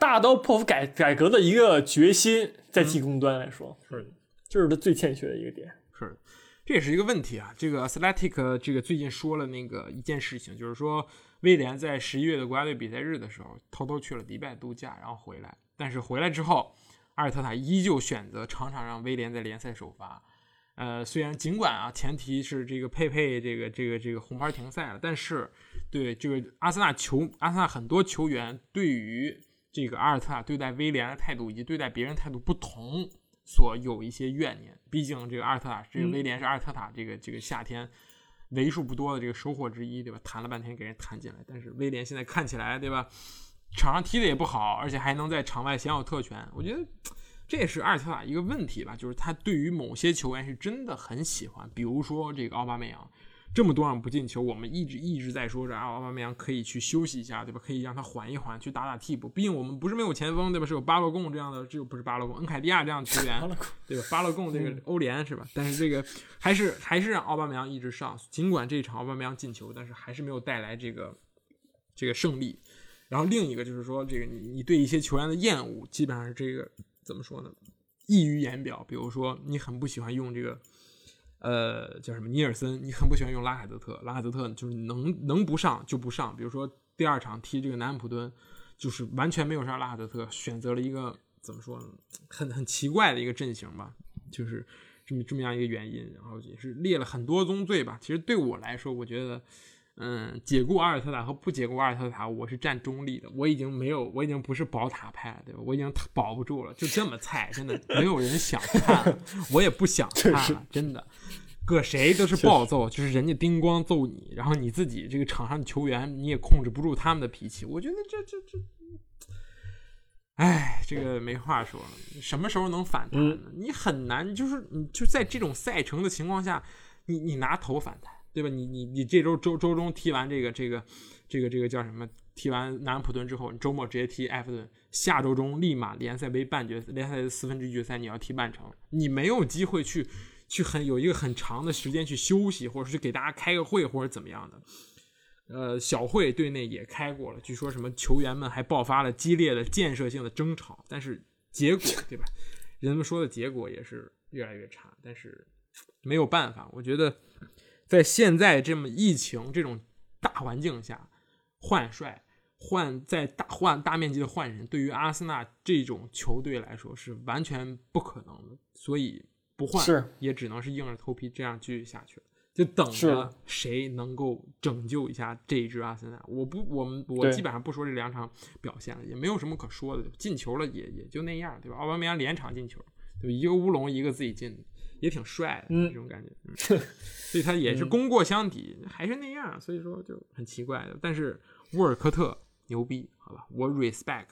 大刀破斧改改革的一个决心，在进攻端来说，是，这是他最欠缺的一个点。是，这也是一个问题啊。这个 Athletic 这个最近说了那个一件事情，就是说威廉在十一月的国家队比赛日的时候，偷偷去了迪拜度假，然后回来，但是回来之后，阿尔特塔依旧选择场场让威廉在联赛首发。呃，虽然尽管啊，前提是这个佩佩这个这个这个红牌停赛了，但是对这个阿森纳球阿森纳很多球员对于这个阿尔特塔对待威廉的态度以及对待别人态度不同，所有一些怨念。毕竟这个阿尔特塔，这个威廉是阿尔特塔这个这个夏天为数不多的这个收获之一，对吧？谈了半天给人谈进来，但是威廉现在看起来，对吧？场上踢的也不好，而且还能在场外享有特权。我觉得这也是阿尔特塔一个问题吧，就是他对于某些球员是真的很喜欢，比如说这个奥巴梅扬。这么多场不进球，我们一直一直在说着啊，奥巴梅扬可以去休息一下，对吧？可以让他缓一缓，去打打替补。毕竟我们不是没有前锋，对吧？是有巴洛贡这样的，这个不是巴洛贡，恩凯蒂亚这样的球员，对吧？巴洛贡这个欧联是吧？但是这个还是还是让奥巴梅扬一直上。尽管这一场奥巴梅扬进球，但是还是没有带来这个这个胜利。然后另一个就是说，这个你你对一些球员的厌恶，基本上是这个怎么说呢？溢于言表。比如说，你很不喜欢用这个。呃，叫什么尼尔森？你很不喜欢用拉海德特，拉海德特就是能能不上就不上。比如说第二场踢这个南安普敦，就是完全没有上拉海德特，选择了一个怎么说呢，很很奇怪的一个阵型吧，就是这么这么样一个原因。然后也是列了很多宗罪吧。其实对我来说，我觉得，嗯，解雇阿尔特塔和不解雇阿尔特塔，我是站中立的。我已经没有，我已经不是保塔派，对吧？我已经保不住了，就这么菜，真的没有人想看，我也不想看了，真的。搁谁都是暴揍，就是人家叮咣揍你，然后你自己这个场上的球员你也控制不住他们的脾气。我觉得这这这，哎，这个没话说，什么时候能反弹呢？你很难，就是你就在这种赛程的情况下，你你拿头反弹，对吧？你你你这周周周中踢完这个这个这个这个叫什么？踢完南安普顿之后，你周末直接踢埃弗顿，下周中立马联赛杯半决联赛四分之一决赛你要踢半程，你没有机会去。去很有一个很长的时间去休息，或者是给大家开个会，或者怎么样的。呃，小会队内也开过了，据说什么球员们还爆发了激烈的建设性的争吵，但是结果对吧？人们说的结果也是越来越差，但是没有办法。我觉得在现在这么疫情这种大环境下，换帅换在大换大面积的换人，对于阿森纳这种球队来说是完全不可能的，所以。不换是，也只能是硬着头皮这样继续下去了，就等着谁能够拯救一下这一支阿森纳。我不，我们我基本上不说这两场表现了，也没有什么可说的。进球了也也就那样，对吧？奥巴梅扬连场进球，对吧？一个乌龙，一个自己进，也挺帅的这种感觉。所以他也是功过相抵，还是那样，所以说就很奇怪的。但是沃尔科特牛逼，好吧，我 respect。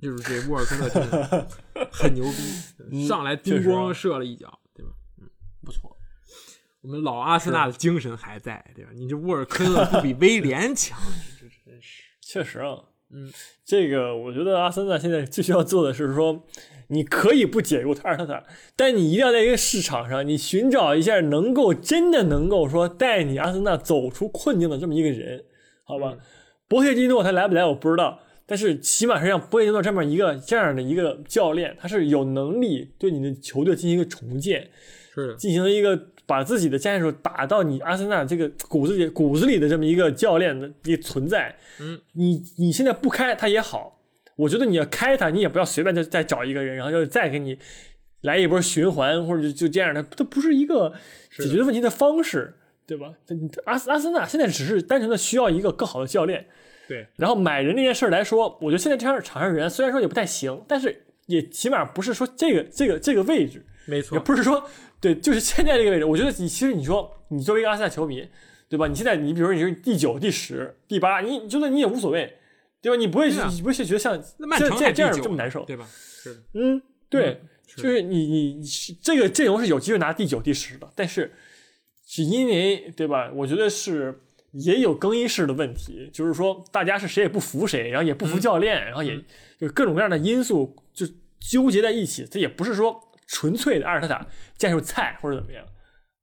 就是这沃尔科特 很牛逼，上来叮咣射了一脚，对吧？嗯，不错。我们老阿森纳的精神还在，对吧？你这沃尔科特不比威廉强，这真是。确实啊，嗯，这个我觉得阿森纳现在最需要做的是说，你可以不解雇塔尔特塔，但你一定要在一个市场上，你寻找一下能够真的能够说带你阿森纳走出困境的这么一个人，好吧？博切蒂诺他来不来我不知道。但是起码是让波切蒂诺这么一个这样的一个教练，他是有能力对你的球队进行一个重建，是进行一个把自己的战术打到你阿森纳这个骨子里骨子里的这么一个教练的一存在。嗯，你你现在不开他也好，我觉得你要开他，你也不要随便就再找一个人，然后就再给你来一波循环或者就就这样的，它不是一个解决问题的方式，对吧？阿阿森纳现在只是单纯的需要一个更好的教练。对，然后买人这件事来说，我觉得现在这样场上人虽然说也不太行，但是也起码不是说这个这个这个位置，没错，也不是说对，就是现在这个位置。我觉得你其实你说你作为一个阿森纳球迷，对吧？你现在你比如说你是第九、第十、第八，你就算你也无所谓，对吧？你不会你不会觉得像这这样这么难受，对吧？是，嗯，对，就是你你这个阵容是有机会拿第九、第十的，但是是因为对吧？我觉得是。也有更衣室的问题，就是说大家是谁也不服谁，然后也不服教练，然后也就各种各样的因素就纠结在一起。这也不是说纯粹的阿尔特塔战术菜或者怎么样，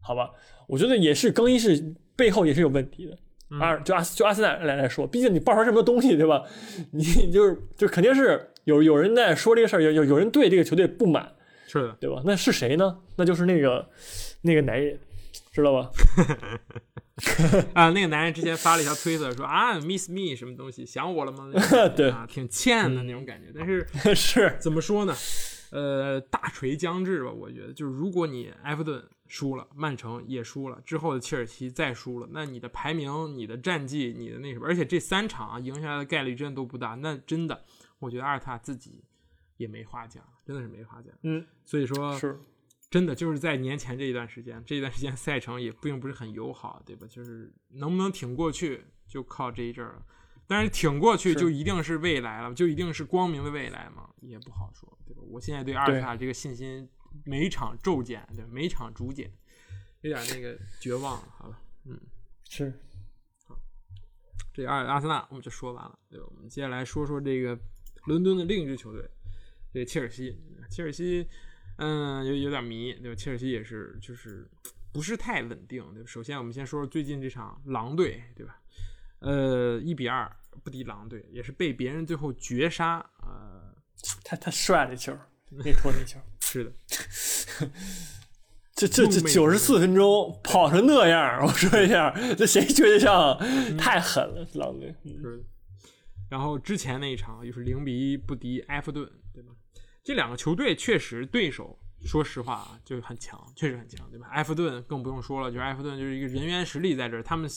好吧？我觉得也是更衣室背后也是有问题的。阿就阿就阿森纳来来说，毕竟你爆出来这么多东西，对吧？你就是就肯定是有有人在说这个事儿，有有有人对这个球队不满，是的，对吧？那是谁呢？那就是那个那个男人，知道吧？啊，那个男人之前发了一条推特说啊，miss me 什么东西，想我了吗？对啊，挺欠的那种感觉。但是 是怎么说呢？呃，大锤将至吧。我觉得就是如果你埃弗顿输了，曼城也输了，之后的切尔西再输了，那你的排名、你的战绩、你的那什么，而且这三场赢下来的概率真的都不大。那真的，我觉得阿尔塔自己也没话讲，真的是没话讲。嗯，所以说是。真的就是在年前这一段时间，这一段时间赛程也并不是很友好，对吧？就是能不能挺过去，就靠这一阵儿了。但是挺过去就一定是未来了，就一定是光明的未来吗？也不好说，对吧？我现在对阿尔塔这个信心每场骤减，对，每场逐减，有点那个绝望了。好吧，嗯，是。好，这阿阿森纳我们就说完了，对吧？我们接下来说说这个伦敦的另一支球队，这个切尔西。切尔西，嗯，有有点迷，对吧？切尔西也是，就是不是太稳定，对吧？首先，我们先说说最近这场狼队，对吧？呃，一比二不敌狼队，也是被别人最后绝杀。呃，太太帅了，球那托那球是的。这这这九十四分钟跑成那样，我说一下，这谁追得上？太狠了，狼队。是。然后之前那一场又是零比一不敌埃弗顿，对吧？这两个球队确实对手，说实话啊，就很强，确实很强，对吧？埃弗顿更不用说了，就是埃弗顿就是一个人员实力在这儿，他们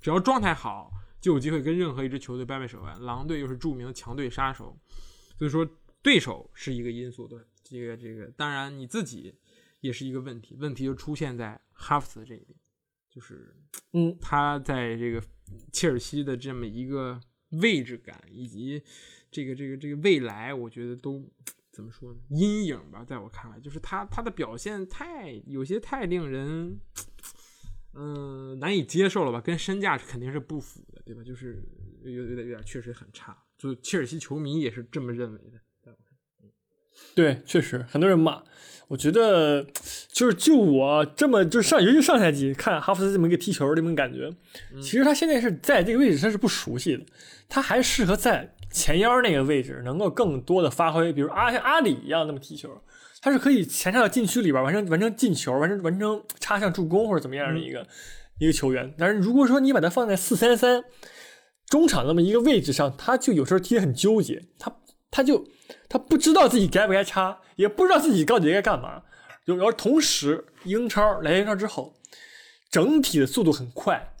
只要状态好，就有机会跟任何一支球队掰掰手腕。狼队又是著名的强队杀手，所以说对手是一个因素，对这个这个，当然你自己也是一个问题，问题就出现在哈弗茨这一点，就是嗯，他在这个切尔西的这么一个位置感以及这个这个这个未来，我觉得都。怎么说呢？阴影吧，在我看来，就是他他的表现太有些太令人，嗯，难以接受了吧？跟身价肯定是不符的，对吧？就是有有点有点确实很差，就切尔西球迷也是这么认为的。对，确实很多人骂。我觉得就是就我这么就上，尤其上赛季看哈弗斯这么一个踢球这么感觉，其实他现在是在这个位置他是不熟悉的，他还适合在。前腰那个位置能够更多的发挥，比如阿像阿里一样那么踢球，他是可以前插到禁区里边完成完成进球，完成完成插上助攻或者怎么样的一个一个球员。但是如果说你把他放在四三三中场那么一个位置上，他就有时候踢得很纠结，他他就他不知道自己该不该插，也不知道自己到底该干嘛。就而同时英超来英超之后，整体的速度很快，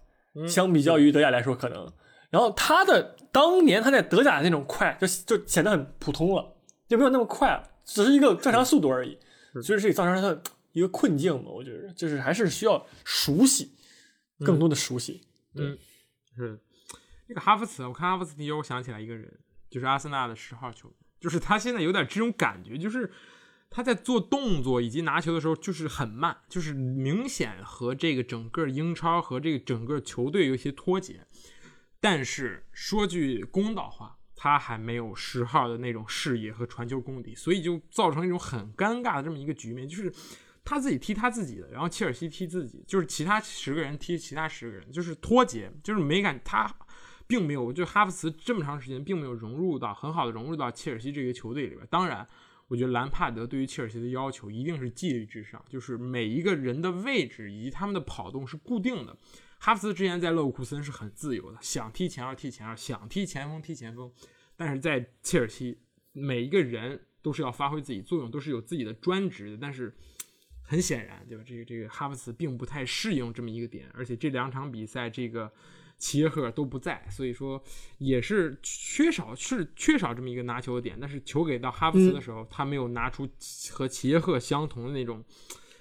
相比较于德甲来说可能。然后他的当年他在德甲的那种快，就就显得很普通了，就没有那么快了，只是一个正常速度而已。所以这也造成了他的一个困境嘛，我觉得就是还是需要熟悉，更多的熟悉。嗯，是那个哈弗茨，我看哈弗茨踢球，我想起来一个人，就是阿森纳的十号球员，就是他现在有点这种感觉，就是他在做动作以及拿球的时候就是很慢，就是明显和这个整个英超和这个整个球队有些脱节。但是说句公道话，他还没有十号的那种视野和传球功底，所以就造成一种很尴尬的这么一个局面，就是他自己踢他自己的，然后切尔西踢自己，就是其他十个人踢其他十个人，就是脱节，就是没感，他并没有，就哈弗茨这么长时间并没有融入到很好的融入到切尔西这个球队里边。当然，我觉得兰帕德对于切尔西的要求一定是纪律至上，就是每一个人的位置以及他们的跑动是固定的。哈弗茨之前在勒沃库森是很自由的，想踢前二踢前二，想踢前锋踢前锋。但是在切尔西，每一个人都是要发挥自己作用，都是有自己的专职的。但是很显然，对吧？这个这个哈弗茨并不太适应这么一个点，而且这两场比赛这个齐耶赫都不在，所以说也是缺少是缺少这么一个拿球的点。但是球给到哈弗茨的时候，他没有拿出和齐耶赫相同的那种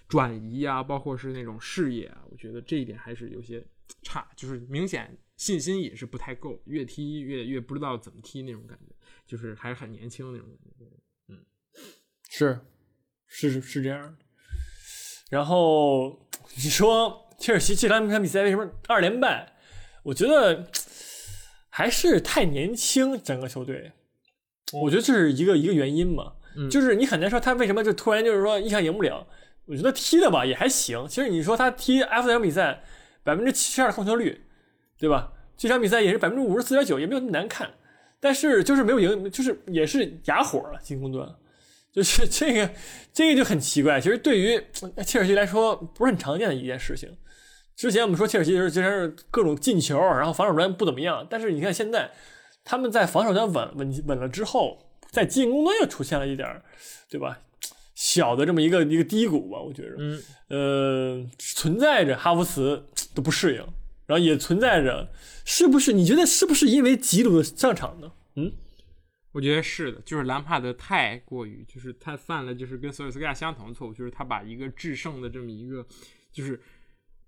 转移啊，包括是那种视野啊，我觉得这一点还是有些。差就是明显信心也是不太够，越踢越越不知道怎么踢那种感觉，就是还是很年轻那种感觉。嗯，是是是这样。然后你说切尔西这两场比赛为什么二连败？我觉得还是太年轻，整个球队。我觉得这是一个一个原因嘛，就是你很难说他为什么就突然就是说一场赢不了。我觉得踢的吧也还行。其实你说他踢 F 两场比赛。百分之七十二控球率，对吧？这场比赛也是百分之五十四点九，也没有那么难看。但是就是没有赢，就是也是哑火了进攻端，就是 这个这个就很奇怪。其实对于切尔西来说不是很常见的一件事情。之前我们说切尔西就是经常是各种进球，然后防守端不怎么样。但是你看现在他们在防守端稳稳稳了之后，在进攻端又出现了一点，对吧？小的这么一个一个低谷吧，我觉着，嗯，呃，存在着哈弗茨都不适应，然后也存在着，是不是？你觉得是不是因为吉鲁的上场呢？嗯，我觉得是的，就是兰帕德太过于，就是他犯了就是跟索尔斯克亚相同的错误，就是他把一个制胜的这么一个，就是。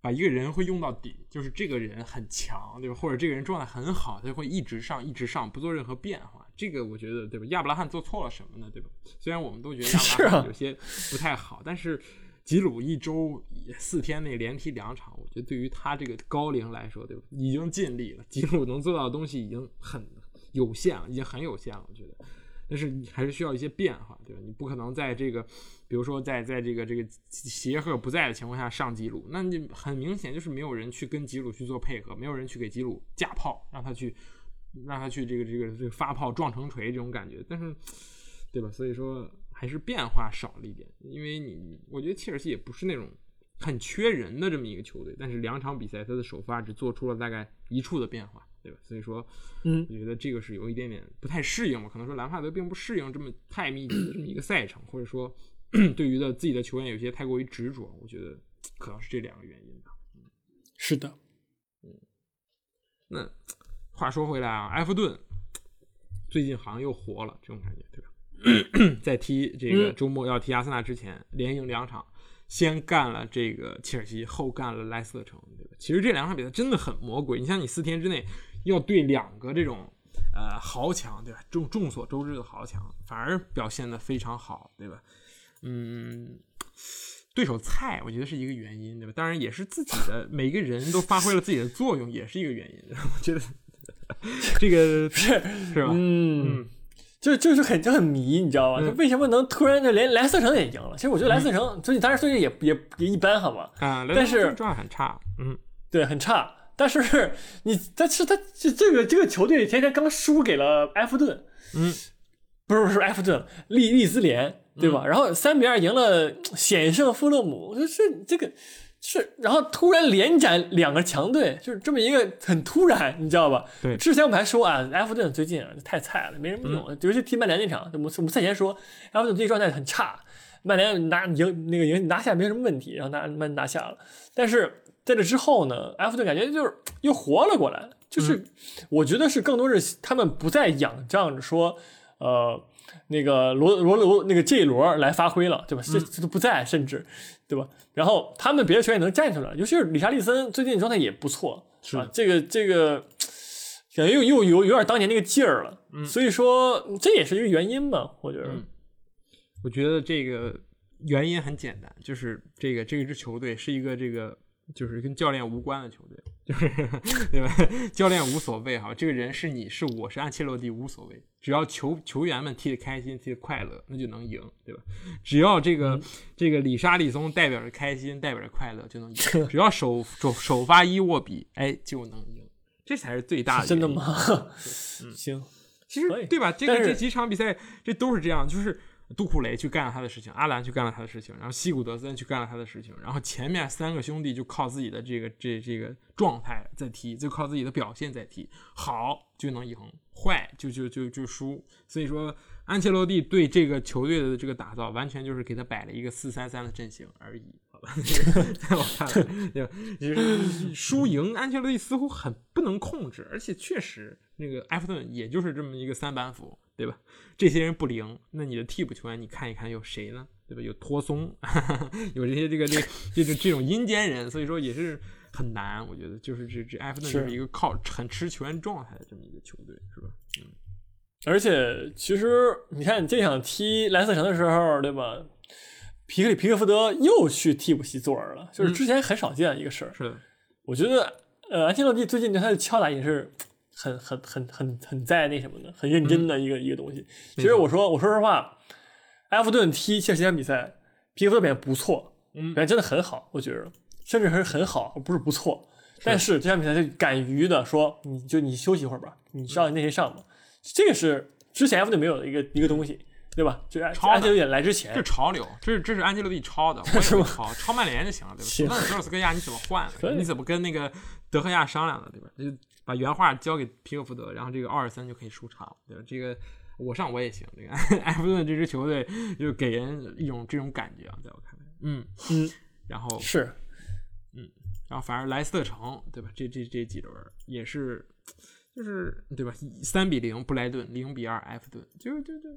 把一个人会用到底，就是这个人很强，对吧？或者这个人状态很好，他就会一直上，一直上，不做任何变化。这个我觉得，对吧？亚伯拉罕做错了什么呢？对吧？虽然我们都觉得亚伯拉罕有些不太好，但是吉鲁一周四天内连踢两场，我觉得对于他这个高龄来说，对吧？已经尽力了。吉鲁能做到的东西已经很有限了，已经很有限了，我觉得。但是你还是需要一些变化，对吧？你不可能在这个，比如说在在这个这个协赫不在的情况下上吉鲁，那你很明显就是没有人去跟吉鲁去做配合，没有人去给吉鲁架炮，让他去让他去这个这个这个发炮撞成锤这种感觉。但是，对吧？所以说还是变化少了一点，因为你我觉得切尔西也不是那种很缺人的这么一个球队，但是两场比赛他的首发只做出了大概一处的变化。对吧？所以说，嗯，我觉得这个是有一点点不太适应嘛。可能说兰帕德并不适应这么太密集的这么一个赛程，或者说 对于的自己的球员有些太过于执着。我觉得可能是这两个原因吧。是的，嗯。那话说回来啊，埃弗顿最近好像又活了，这种感觉对吧？在踢这个周末要踢阿森纳之前，连赢两场。先干了这个切尔西，后干了莱斯特城，对吧？其实这两场比赛真的很魔鬼。你像你四天之内要对两个这种呃豪强，对吧？众众所周知的豪强，反而表现的非常好，对吧？嗯，对手菜，我觉得是一个原因，对吧？当然也是自己的每个人都发挥了自己的作用，也是一个原因。我觉得 这个是是吧？嗯。就就是很就很迷，你知道吧？就为什么能突然就连莱斯特城也赢了？其实我觉得莱斯特城最近当然最近也也也一般，好吧？啊，但是状态很差，嗯，对，很差。但是你，但是他这这个这个球队前天刚输给了埃弗顿，嗯，不是不是埃弗顿，利利兹联，对吧？然后三比二赢了险胜富勒姆，就是这个。是，然后突然连斩两个强队，就是这么一个很突然，你知道吧？对，之前我们还说啊，埃弗顿最近太菜了，没什么用。尤其踢曼联那场，我们我们赛前说埃弗顿最近状态很差，曼联拿赢那个赢拿下没什么问题，然后拿曼拿下了。但是在这之后呢，埃弗顿感觉就是又活了过来，就是我觉得是更多是他们不再仰仗着说，呃。那个罗罗罗那个 J 罗来发挥了，对吧？这这都不在，甚至，对吧？然后他们别的球员能站出来，尤其是理查利森最近状态也不错，是吧？这个这个感觉又又有有点当年那个劲儿了，嗯，所以说这也是一个原因吧，我觉得。我觉得这个原因很简单，就是这个这支球队是一个这个。就是跟教练无关的球队，就是对吧？教练无所谓哈，这个人是你是我是安切洛蒂无所谓，只要球球员们踢得开心，踢得快乐，那就能赢，对吧？只要这个这个里沙利松代表着开心，代表着快乐，就能赢。只要首首首发伊沃比，哎，就能赢，这才是最大的。真的吗？嗯，行，其实对吧？这个这几场比赛，这都是这样，就是。杜库雷去干了他的事情，阿兰去干了他的事情，然后西古德森去干了他的事情，然后前面三个兄弟就靠自己的这个这这个状态在踢，就靠自己的表现在踢，好就能赢，坏就就就就输。所以说，安切洛蒂对这个球队的这个打造，完全就是给他摆了一个四三三的阵型而已，好吧？在我看来，对吧？就是输赢，安切洛蒂似乎很不能控制，而且确实，那个埃弗顿也就是这么一个三板斧。对吧？这些人不灵，那你的替补球员你看一看有谁呢？对吧？有托松，哈 哈有这些这个这这种这种阴间人，所以说也是很难。我觉得就是这这埃弗顿就是一个靠很吃球员状态的这么一个球队，是吧？嗯。而且其实你看这场踢莱斯特城的时候，对吧？皮克里皮克福德又去替补席坐着了，就是之前很少见一个事儿。是的，我觉得呃，安切洛蒂最近对他的敲打也是。很很很很很在那什么的，很认真的一个一个东西。其实我说我说实话，埃弗顿踢切尔西场比赛，皮克表现不错，表现真的很好，我觉得甚至还是很好，不是不错。但是这场比赛就敢于的说，你就你休息一会儿吧，你上那些上吧，这个是之前埃弗顿没有的一个一个东西，对吧？就安安切洛蒂来之前，这潮流，这是这是安吉洛蒂抄的，我也抄抄曼联就行了，对吧？那泽尔斯克亚你怎么换？你怎么跟那个德赫亚商量的，对吧？就。把原话交给皮克福德，然后这个奥尔森就可以出场，对吧？这个我上我也行。这个 埃弗顿这支球队就给人一种这种感觉啊，在我看来，嗯嗯，然后是，嗯，然后反而莱斯特城，对吧？这这这几轮也是，就是对吧？三比零布莱顿，零比二埃弗顿，就就就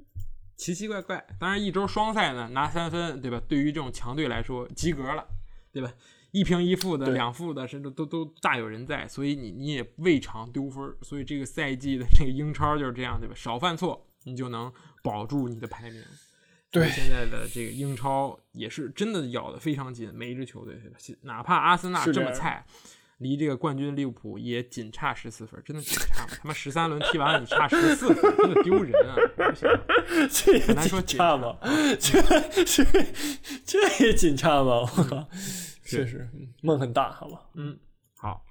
奇奇怪怪。当然一周双赛呢，拿三分，对吧？对于这种强队来说，及格了，对吧？一平一负的、两负的，甚至都都大有人在，所以你你也未尝丢分儿。所以这个赛季的这个英超就是这样，对吧？少犯错，你就能保住你的排名。对现在的这个英超也是真的咬得非常紧，每一支球队，对吧？哪怕阿森纳这么菜，离这个冠军利物浦也仅差十四分，真的仅差吗？他妈十三轮踢完了，你差十四分，真的丢人啊！不行，这也很难说紧差吗？这这这也仅差吗？我靠，确实嗯梦很大，好吧？嗯好，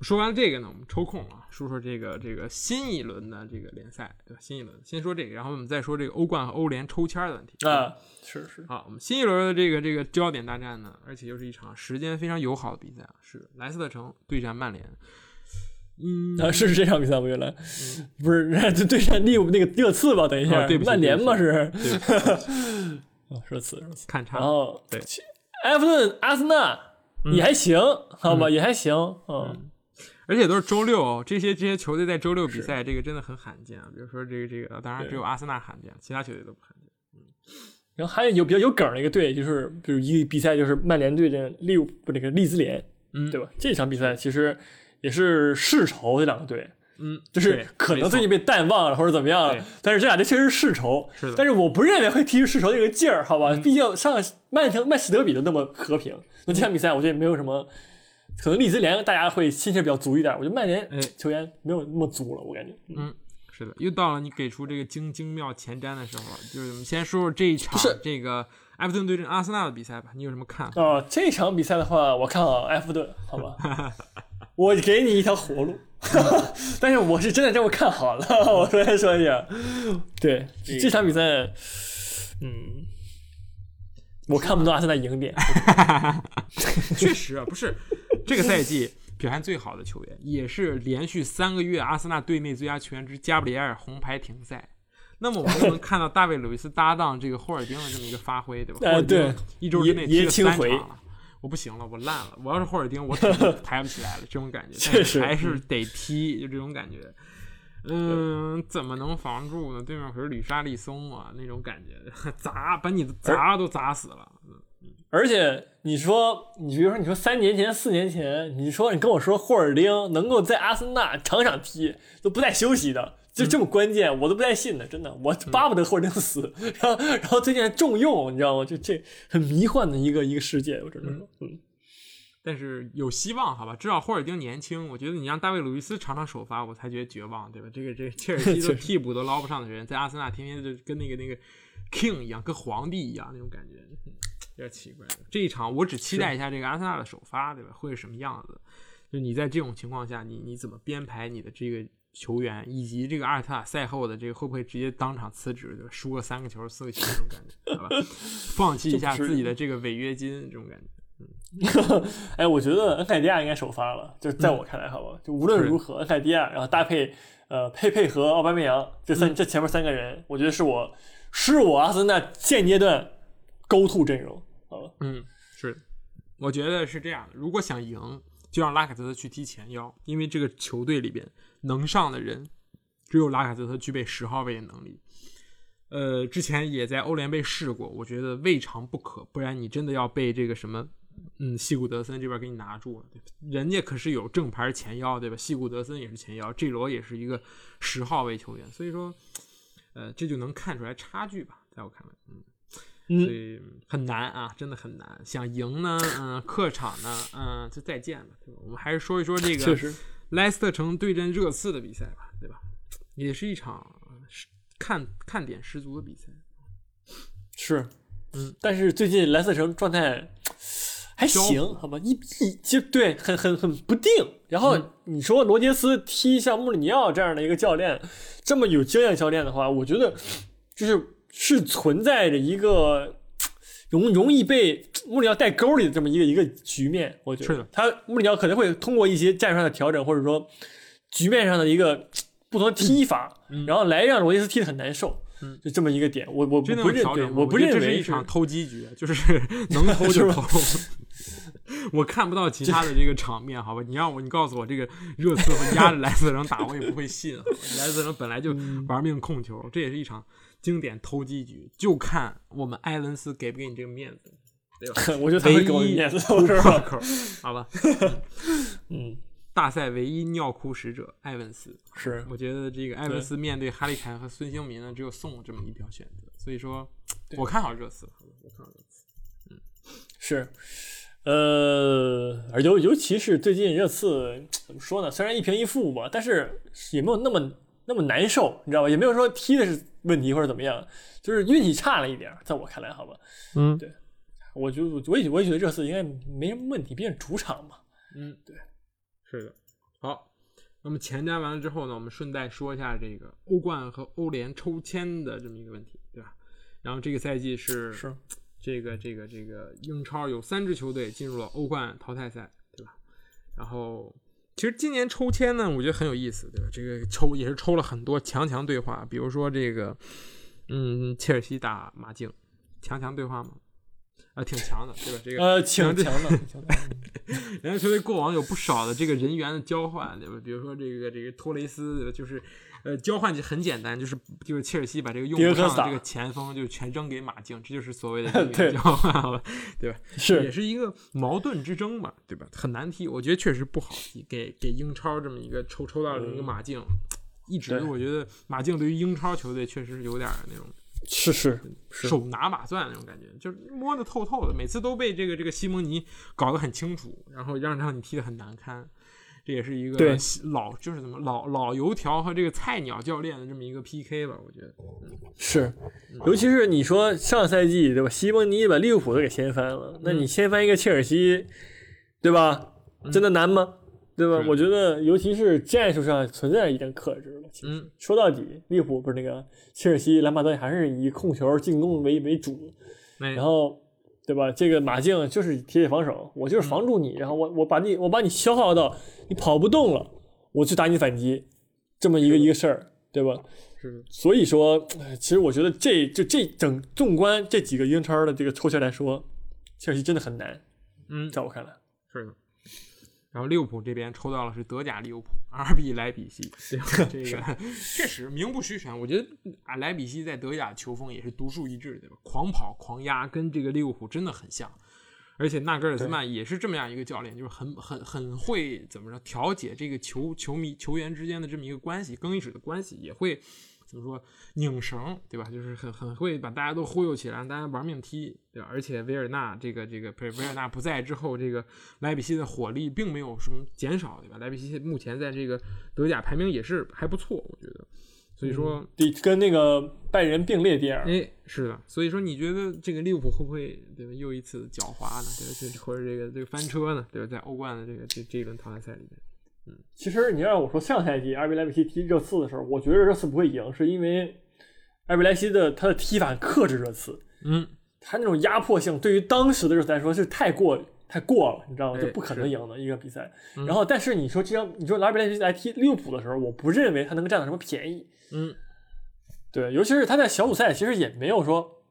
说完了这个呢，我们抽空啊，说说这个这个新一轮的这个联赛，对吧？新一轮先说这个，然后我们再说这个欧冠和欧联抽签的问题。啊，是是，好，我们新一轮的这个这个焦点大战呢，而且又是一场时间非常友好的比赛啊，是莱斯特城对战曼联。嗯，啊，是这场比赛吗？原来不是对 对战利物浦那个热刺吧？等一下哦对，不起曼联嘛是对，啊，热刺热刺。看差然后对其埃弗顿、阿森纳也还行，好吧，也还行，嗯，而且都是周六哦，这些这些球队在周六比赛，这个真的很罕见啊。比如说这个这个，当然只有阿森纳罕见，其他球队都不罕见。嗯。然后还有有比较有梗的一个队，就是比如一个比赛就是曼联对阵利物浦那个利兹联，嗯。对吧？这场比赛其实也是世仇这两个队，嗯，就是可能最近被淡忘了或者怎么样了，但是这俩队确实是世仇。是的嗯但是我不认为会踢出世仇这个劲儿，好吧？毕竟上曼城、曼市德比都那么和平，那这场比赛我觉得没有什么。可能利兹联大家会心气儿比较足一点，我觉得曼联哎球员没有那么足了，我感觉。嗯是的，又到了你给出这个精精妙前瞻的时候了。就是我们先说说这一场是这个埃弗顿对阵阿森纳的比赛吧，你有什么看法？哦，这场比赛的话，我看好埃弗顿，好吧，我给你一条活路，但是我是真的这么看好了，我首先说一下，对这场比赛，嗯，我看不到阿森纳赢点，确实啊，不是这个赛季表现最好的球员，也是连续三个月阿森纳队内最佳球员之加布里埃尔红牌停赛。那么我们就能看到大卫·鲁伊斯搭档这个霍尔丁的这么一个发挥，对吧？霍呃对一周之内踢了三场了，我不行了，我烂了。我要是霍尔丁，我抬不起来了，这种感觉。确实但是还是得踢，就这种感觉。嗯，怎么能防住呢？对面可是吕沙利松啊，那种感觉，砸把你砸都砸死了。而且你说，你比如说你说三年前、四年前，你说你跟我说霍尔丁能够在阿森纳场场踢都不带休息的。就这么关键，我都不太信的，真的，我巴不得霍尔丁死，然后然后最近还重用，你知道吗？就这很迷幻的一个一个世界，我只能说，嗯，但是有希望，好吧？至少霍尔丁年轻，我觉得你让大卫·鲁伊斯尝尝首发，我才觉得绝望，对吧？这个这个切尔西的 替补都捞不上的人，在阿森纳天天就跟那个那个 king 一样，跟皇帝一样那种感觉，嗯有点奇怪。这一场我只期待一下这个阿森纳的首发，对吧？会是什么样子？就你在这种情况下，你你怎么编排你的这个球员，以及这个阿尔特塔赛后的这个会不会直接当场辞职，对吧？输个三个球、四个球这种感觉，好吧？放弃一下 自己的这个违约金，这种感觉。哎，我觉得恩凯迪亚应该首发了，就在我看来，好吧，就无论如何，恩凯迪亚，然后搭配呃佩佩和奥巴梅扬这三、这前面三个人，我觉得是我是我阿森纳现阶段 go to 阵容，好吧，嗯，是，我觉得是这样的。如果想赢，就让拉卡泽特去踢前腰，因为这个球队里边能上的人，只有拉卡泽特具备十号位的能力。呃，之前也在欧联杯试过，我觉得未尝不可。不然你真的要被这个什么，嗯，西古德森这边给你拿住了，对吧？人家可是有正牌前腰，对吧？西古德森也是前腰，G 罗也是一个十号位球员，所以说，呃，这就能看出来差距吧，在我看来，嗯。所嗯，以很难啊，真的很难。想赢呢，嗯，客场呢，嗯，就再见了，对吧？我们还是说一说这个莱斯特城对阵热刺的比赛吧，对吧？也是一场看看点十足的比赛。是，嗯，但是最近莱斯特城状态还行，好吧，一一就对，很很很不定。然后嗯你说罗杰斯踢像穆里尼奥这样的一个教练，这么有经验教练的话，我觉得就是是存在着一个容容易被穆里奥带沟里的这么一个一个局面。我觉得他穆里尼奥可能会通过一些战术上的调整，或者说局面上的一个不同的踢法，嗯然后来让罗杰斯踢得很难受。嗯就这么一个点，我我不认对，有调整？我不认为这是一场偷鸡局，就是 能偷就 偷。我看不到其他的这个场面，好吧？你让我，你告诉我这个热刺会压着莱斯特城打，我也不会信。莱斯特城本来就嗯玩命控球，这也是一场经典投机局，就看我们埃文斯给不给你这个面子。对吧？我觉得他会给我面子，突我说 破口，好吧。嗯，大赛唯一尿哭使者埃文斯，是我觉得这个埃文斯面对哈利凯和孙兴民呢，只有送这么一票选择，所以说我看好热刺，我看好热刺。嗯是，呃，而尤尤其是最近热刺怎么说呢？虽然一平一负吧，但是也没有那么那么难受，你知道吧？也没有说踢的是问题或者怎么样，就是运气差了一点儿，在我看来，好吧。嗯对我就我也我也觉得热刺应该没什么问题，毕竟主场嘛。嗯，对，是的。好，那么前瞻完了之后呢，我们顺带说一下这个欧冠和欧联抽签的这么一个问题，对吧？然后这个赛季是是这个这个这个英超有三支球队进入了欧冠淘汰赛，对吧？然后其实今年抽签呢，我觉得很有意思，对吧？这个抽也是抽了很多强强对话，比如说这个，嗯，切尔西打马竞，强强对话嘛？啊，挺强的，对吧？这个呃，挺强的，挺强的。人家球队过往有不少的这个人员的交换，对吧？比如说这个这个托雷斯，对吧？就是呃，交换就很简单，就是就是切尔西把这个用不上的这个前锋就全扔给马竞，这就是所谓的 交换，好吧？对吧？也是是一个矛盾之争嘛，对吧？很难踢，我觉得确实不好踢，给给英超这么一个抽抽到这么一个马竞，一直我觉得马竞对于英超球队确实是有点儿那种是是是，手拿把攥那种感觉，就是摸得透透的，每次都被这个这个西蒙尼搞得很清楚，然后让让你踢得很难堪。这也是一个对老就是怎么老老油条和这个菜鸟教练的这么一个 PK 吧，我觉得。是，尤其是你说上赛季对吧？西蒙尼把利物浦都给掀翻了，那嗯你掀翻一个切尔西，对吧？真的难吗？对吧？我觉得，尤其是战术上存在一定克制了。其实嗯说到底，利物浦不是那个切尔西，兰帕德还是以控球进攻为为主，然后对吧？这个马竞就是铁血防守，我就是防住你，然后我我把你我把你消耗到你跑不动了，我去打你反击，这么一个一个事儿，对吧？是，所以说，哎其实我觉得这就这整纵观这几个英超的这个抽签来说，切尔西真的很难，嗯，在我看来。是的。然后利物浦这边抽到了是德甲利物浦，RB 莱比锡，这个确实名不虚传。我觉得啊，莱比锡在德甲球风也是独树一帜，对吧？狂跑狂压，跟这个利物浦真的很像。而且纳格尔斯曼也是这么样一个教练，就是很很很会怎么着调解这个球球迷球员之间的这么一个关系，更衣室的关系，也会怎么说拧绳，对吧？就是很很会把大家都忽悠起来，让大家玩命踢，对吧？而且维尔纳这个这个不是维尔纳不在之后，这个莱比锡的火力并没有什么减少，对吧？莱比锡目前在这个德甲排名也是还不错，我觉得。所以说，第跟那个拜仁并列第二，哎，是的，所以说你觉得这个利物浦会不会对吧又一次狡猾呢？对或者这个这个翻车呢？对吧？在欧冠的这个这这一轮淘汰赛里面，其实你让我说上赛季阿比莱比锡踢热刺的时候，我觉得热刺不会赢，是因为阿比莱西的他的踢法克制热刺，嗯，他那种压迫性对于当时的热刺来说是太过太过了，你知道吗？哎就不可能赢的一个比赛。嗯然后，但是你说这样，你说阿比莱西来踢利物浦的时候，我不认为他能占到什么便宜。嗯，对，尤其是他在小组赛其实也没有说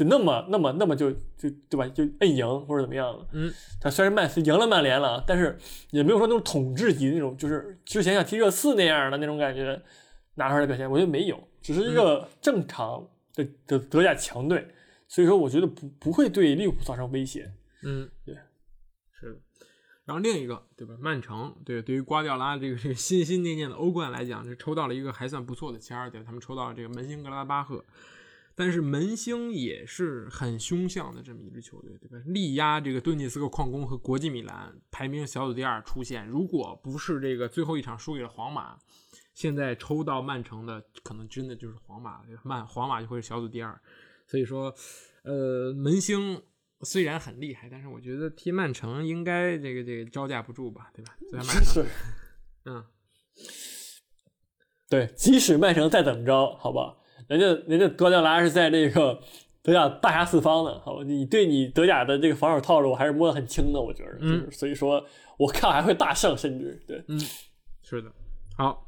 就那么那么那么就就对吧？就摁赢或者怎么样了。嗯，他虽然曼斯赢了曼联了，但是也没有说那种统治级那种，就是之前像踢热刺那样的那种感觉拿出来的表现，我觉得没有，只是一个正常的的德甲强队，所以说我觉得不不会对利物浦造成威胁。嗯，对，是的。然后另一个，对吧？曼城，对，对于瓜迪奥拉这个这个心心念念的欧冠来讲，是抽到了一个还算不错的签儿，对，他们抽到了这个门兴格拉巴赫。但是门兴也是很凶相的这么一支球队，对吧？力压这个顿涅斯克矿工和国际米兰，排名小组第二出线。如果不是这个最后一场输给了皇马，现在抽到曼城的可能真的就是皇马，曼皇马就会是小组第二。所以说，呃，门兴虽然很厉害，但是我觉得踢曼城应该这个这个招架不住吧，对吧？虽然曼城，是，嗯，对，即使曼城再怎么着，好吧，人家人家德甲拉是在那个德甲大杀四方的，好吧，你对你德甲的这个防守套路还是摸得很清的，我觉得，嗯就是所以说我看还会大胜，甚至对，嗯是的。好，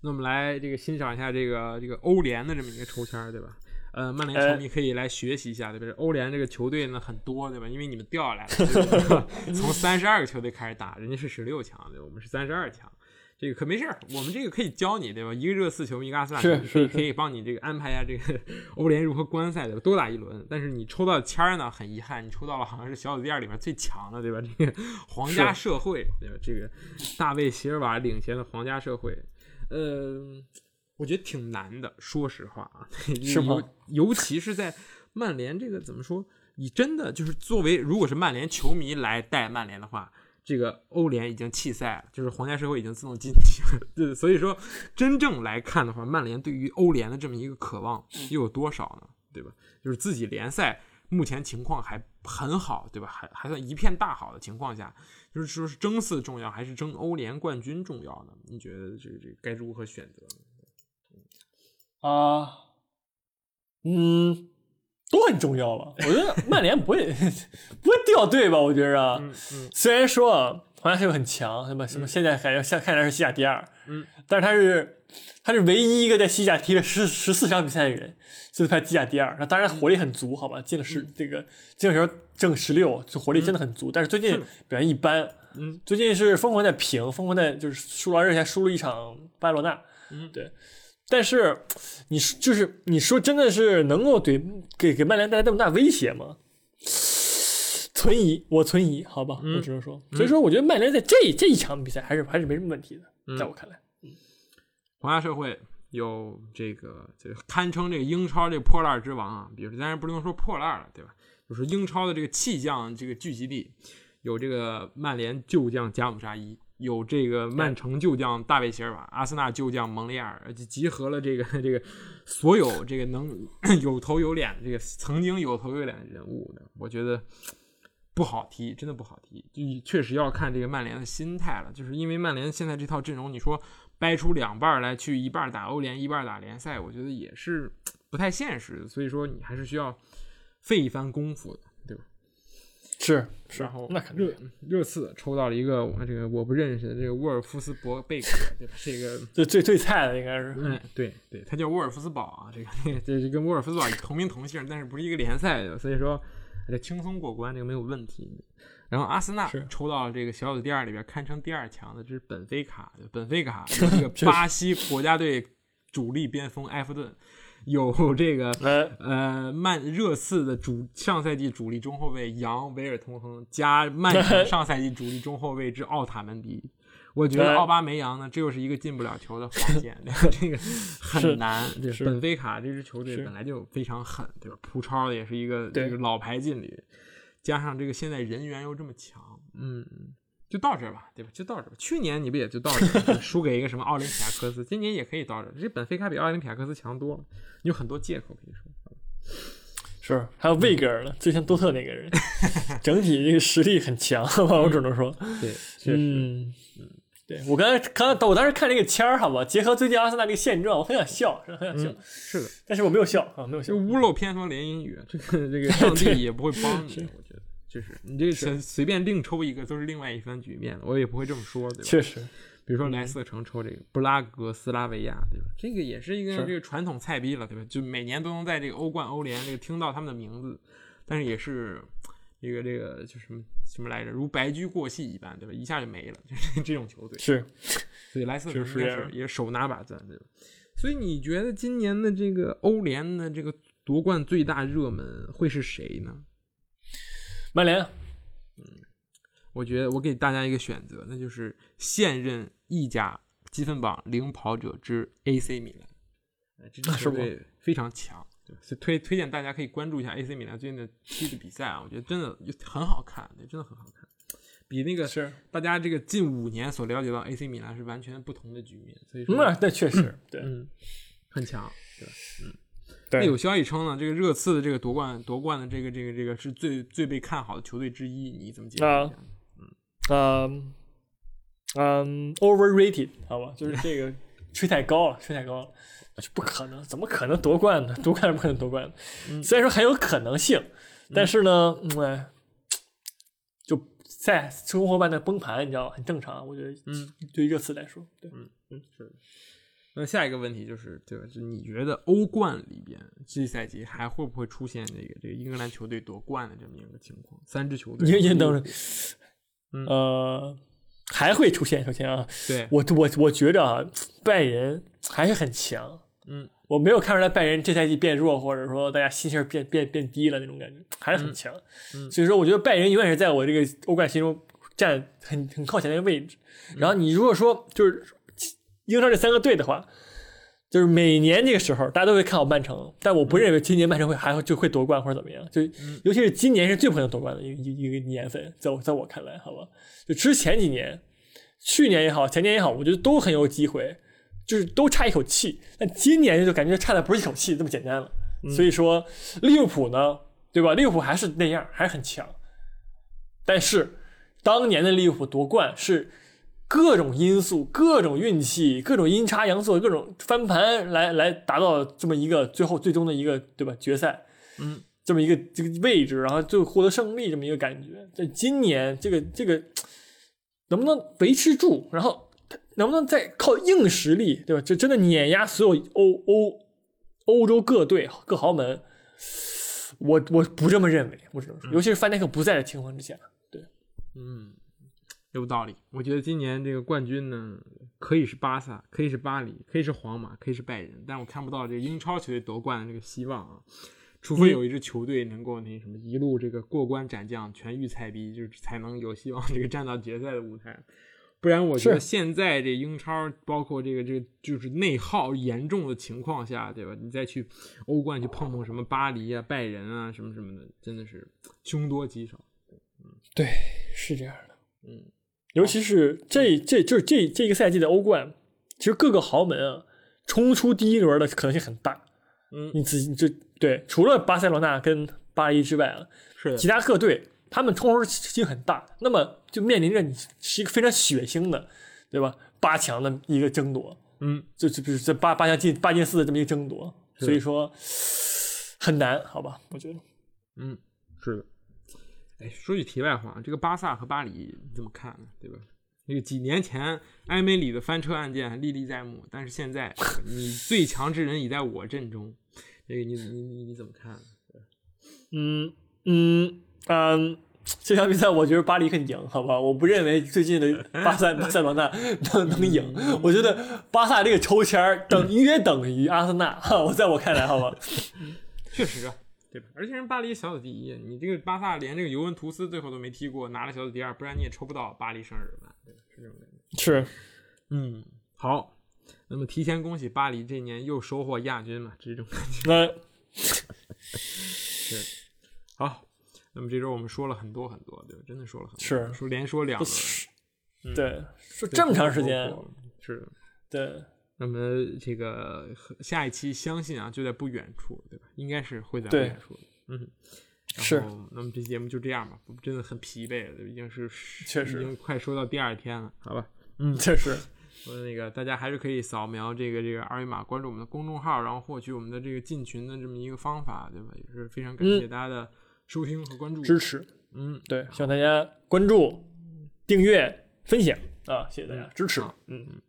那我们来这个欣赏一下这个这个欧联的这么一个抽签，对吧？呃，曼联球迷可以来学习一下，对吧？欧联这个球队呢很多，对吧？因为你们掉下来了，从三十二个球队开始打，人家是十六强，对吧？我们是三十二强。这个可没事儿，我们这个可以教你，对吧？一个热刺球迷，一个阿森纳球迷，可以可以帮你这个安排一下这个 欧联如何观赛，对吧？多打一轮。但是你抽到签儿呢，很遗憾，你抽到了好像是小组第二里面最强的，对吧？这个 皇家社会，对吧？这个大卫席尔瓦领衔的皇家社会，呃，我觉得挺难的，说实话啊，是吗尤尤其是在曼联这个怎么说？你真的就是作为如果是曼联球迷来带曼联的话，这个欧联已经弃赛了，就是皇家社会已经自动晋级了。对，所以说真正来看的话，曼联对于欧联的这么一个渴望又有多少呢？对吧？就是自己联赛目前情况还很好，对吧？还还算一片大好的情况下，就是说是争四重要还是争欧联冠军重要呢？你觉得这个这个该如何选择呢？啊，嗯，都很重要吧？我觉得曼联不会 不会掉队吧？我觉着。啊，嗯嗯。虽然说啊皇家社会很强，什么什么，现在还现看起来是西甲第二，嗯，但是他是他是唯一一个在西甲踢了十十四场比赛的人，所以排西甲第二。那当然火力很足，好吧，进了十、嗯。这个进了球正十六，就火力真的很足。但是最近表现一般，嗯，最近是疯狂在平，疯狂在就是输了，而且还输了一场巴塞罗那，嗯。对。但是你说就是你说真的是能够对给给曼联带来这么大威胁吗？存疑，我存疑，好吧，嗯我只能说，所以说我觉得曼联在这这一场比赛还是还是没什么问题的，嗯在我看来，皇家社会有这个这个堪称这个英超这个破烂之王啊，比如当然不能说破烂了，对吧？就是英超的这个弃将这个聚集地，有这个曼联旧将加姆沙伊，有这个曼城旧将大卫席尔瓦，阿森纳旧将蒙雷尔，就集合了这个这个所有这个能 有头有脸的这个曾经有头有脸的人物的，我觉得。不好踢，真的不好踢，就确实要看这个曼联的心态了。就是因为曼联现在这套阵容，你说掰出两半儿来去一半儿打欧联，一半儿打联赛，我觉得也是不太现实的。所以说你还是需要费一番功夫的？是是然后那肯定热热刺抽到了一个我这个我不认识的这个沃尔夫斯伯贝克，对吧？这个 最最最菜的应该是，嗯，对对，他叫沃尔夫斯堡啊，这个 这个这是跟沃尔夫斯堡同名同姓，但是不是一个联赛的，所以说这轻松过关，这个没有问题。然后阿森纳抽到了这个小组第二里边堪称第二强的，这是本菲卡，本菲卡 这个巴西国家队主力边锋埃弗顿，有这个呃，呃，曼热刺的主上赛季主力中后卫杨维尔通亨加曼城 上赛季主力中后卫之奥塔门迪，我觉得呃奥巴梅扬呢，这又是一个进不了球的防线，这个很难。本菲卡这支球队本来就非常狠，对吧？葡超也是一个这个老牌劲旅，加上这个现在人员又这么强，嗯。就到这儿吧，对吧？就到这儿吧。去年你不也就到这儿了，输给一个什么奥林匹亚科斯，今年也可以到这儿。这本菲卡比奥林匹亚科斯强多了，你有很多借口可以说。是还有魏格尔呢，最像多特那个人，整体这个实力很强，我只能说，对，确实，嗯，对我刚才刚才我当时看这个签儿，好吧，结合最近阿森纳这个现状，我很想笑，是很想笑，嗯，是的，但是我没有笑啊，没有笑，屋漏偏逢连阴雨，这个这个上帝也不会帮你，我觉得。就是你这个随随便另抽一个都是另外一番局面，我也不会这么说，对吧？确实，比如说莱斯特城抽这个布拉格斯拉维亚，对吧？这个也是一个这个传统菜逼了，对吧？就每年都能在这个欧冠、欧联这个听到他们的名字，但是也是这个这个就什么什么来着，如白驹过隙一般，对吧？一下就没了，就是这种球队。是所以莱斯特城是这样应该是也手拿把攥，对吧？所以你觉得今年的这个欧联的这个夺冠最大热门会是谁呢？曼联，嗯我觉得我给大家一个选择，那就是现任意甲积分榜领跑者之 AC 米兰。呃这是吗球队非常强，对？所以推推荐大家可以关注一下 AC 米兰最近的踢的比赛啊，我觉得真的很好看，对，真的很好看，比那个是，大家这个近五年所了解到 AC 米兰是完全不同的局面，所以说，那那确实，对嗯，很强，对吧？对那有消息称呢，这个热刺的这个夺冠夺冠的这个这个这个是最最被看好的球队之一，你怎么解释一啊下？嗯嗯，overrated，好吧，就是这个 吹太高了，吹太高了，不可能，怎么可能夺冠呢？夺冠是不可能夺冠的。嗯虽然说很有可能性，但是呢，嗯，哎就在生活半的崩盘，你知道吧？很正常，我觉得，嗯，对于热刺来说，对，嗯嗯，是的。那下一个问题就是，对吧？就你觉得欧冠里边这赛季还会不会出现这个这个英格兰球队夺冠的这么一个情况？三支球队，你你等着，嗯呃，还会出现。首先啊，对我我我觉着啊，拜仁还是很强。嗯，我没有看出来拜仁这赛季变弱，或者说大家心气儿变变变低了那种感觉，还是很强。嗯所以说我觉得拜仁永远是在我这个欧冠心中占很很靠前的一个位置。然后你如果说就是英超这三个队的话，就是每年这个时候大家都会看好曼城，但我不认为今年曼城会还会就会夺冠或者怎么样。就尤其是今年是最不可能夺冠的一个一一个年份，在我在我看来，好吧，就之前几年，去年也好，前年也好，我觉得都很有机会。就是都差一口气，但今年就感觉差的不是一口气这么简单了。所以说利物浦呢，对吧？利物浦还是那样，还是很强。但是当年的利物浦夺冠是各种因素、各种运气、各种阴差阳错、各种翻盘来来达到这么一个最后最终的一个对吧决赛，嗯，这么一个这个位置，然后最后获得胜利这么一个感觉。在今年这个这个能不能维持住，然后能不能再靠硬实力，对吧？这真的碾压所有欧欧欧洲各队各豪门。我我不这么认为，我只能说，尤其是范戴克不在的情况之下，对，嗯，有道理。我觉得今年这个冠军呢，可以是巴萨，可以是巴黎，可以是皇马，可以是拜仁，但我看不到这个英超球队夺冠的这个希望啊。除非有一支球队能够那什么一路这个过关斩将，全域菜逼，就是 才能有希望这个站到决赛的舞台。不然，我觉得现在这英超，包括这个这个就是内耗严重的情况下，对吧？你再去欧冠去碰碰什么巴黎啊、拜仁啊什么什么的，真的是凶多吉少。嗯，对，是这样的。嗯，尤其是这这就是这这个赛季的欧冠，其实各个豪门啊，冲出第一轮的可能性很大。嗯，你仔细就对，除了巴塞罗那跟巴黎之外啊，是其他各队。他们冲出性很大，那么就面临着你是一个非常血腥的，对吧？八强的一个争夺，嗯，就就比如这八八强进八进四的这么一个争夺，所以说很难，好吧？我觉得，嗯，是的。哎，说句题外话，这个巴萨和巴黎你怎么看呢？对吧？那个几年前埃梅里的翻车案件历历在目，但是现在你最强之人已在我阵中，这个你你你你怎么看？嗯嗯嗯。这场比赛我觉得巴黎很赢，好吧？我不认为最近的巴萨巴 塞罗那能能赢。我觉得巴萨这个抽签等约等于阿森纳，我在我看来，好吧？确实啊，对吧？而且人巴黎小组第一，你这个巴萨连这个尤文图斯最后都没踢过，拿了小组第二，不然你也抽不到巴黎圣日耳曼，对吧？是这种感觉。是，嗯，好。那么提前恭喜巴黎这年又收获亚军嘛，这种感觉。那是好。那么这周我们说了很多很多，对吧？真的说了很多，是说连说两轮，嗯、对，说这么长时间，是的，对。那么这个下一期相信啊，就在不远处，对吧？应该是会在不远处，嗯，是。那么这节目就这样吧，我真的很疲惫了，已经是确实已经快说到第二天了，好吧？嗯，确实。说那个大家还是可以扫描这个这个二维码，关注我们的公众号，然后获取我们的这个进群的这么一个方法，对吧？也是非常感谢大家的。收听和关注支持，嗯，对，希望大家关注、订阅、分享啊！谢谢大家支持，嗯嗯，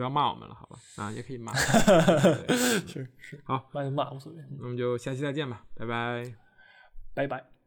不要骂我们了，好吧？啊，也可以骂，是是，好，骂就骂无所谓，那我们就下期再见吧，拜拜，拜拜。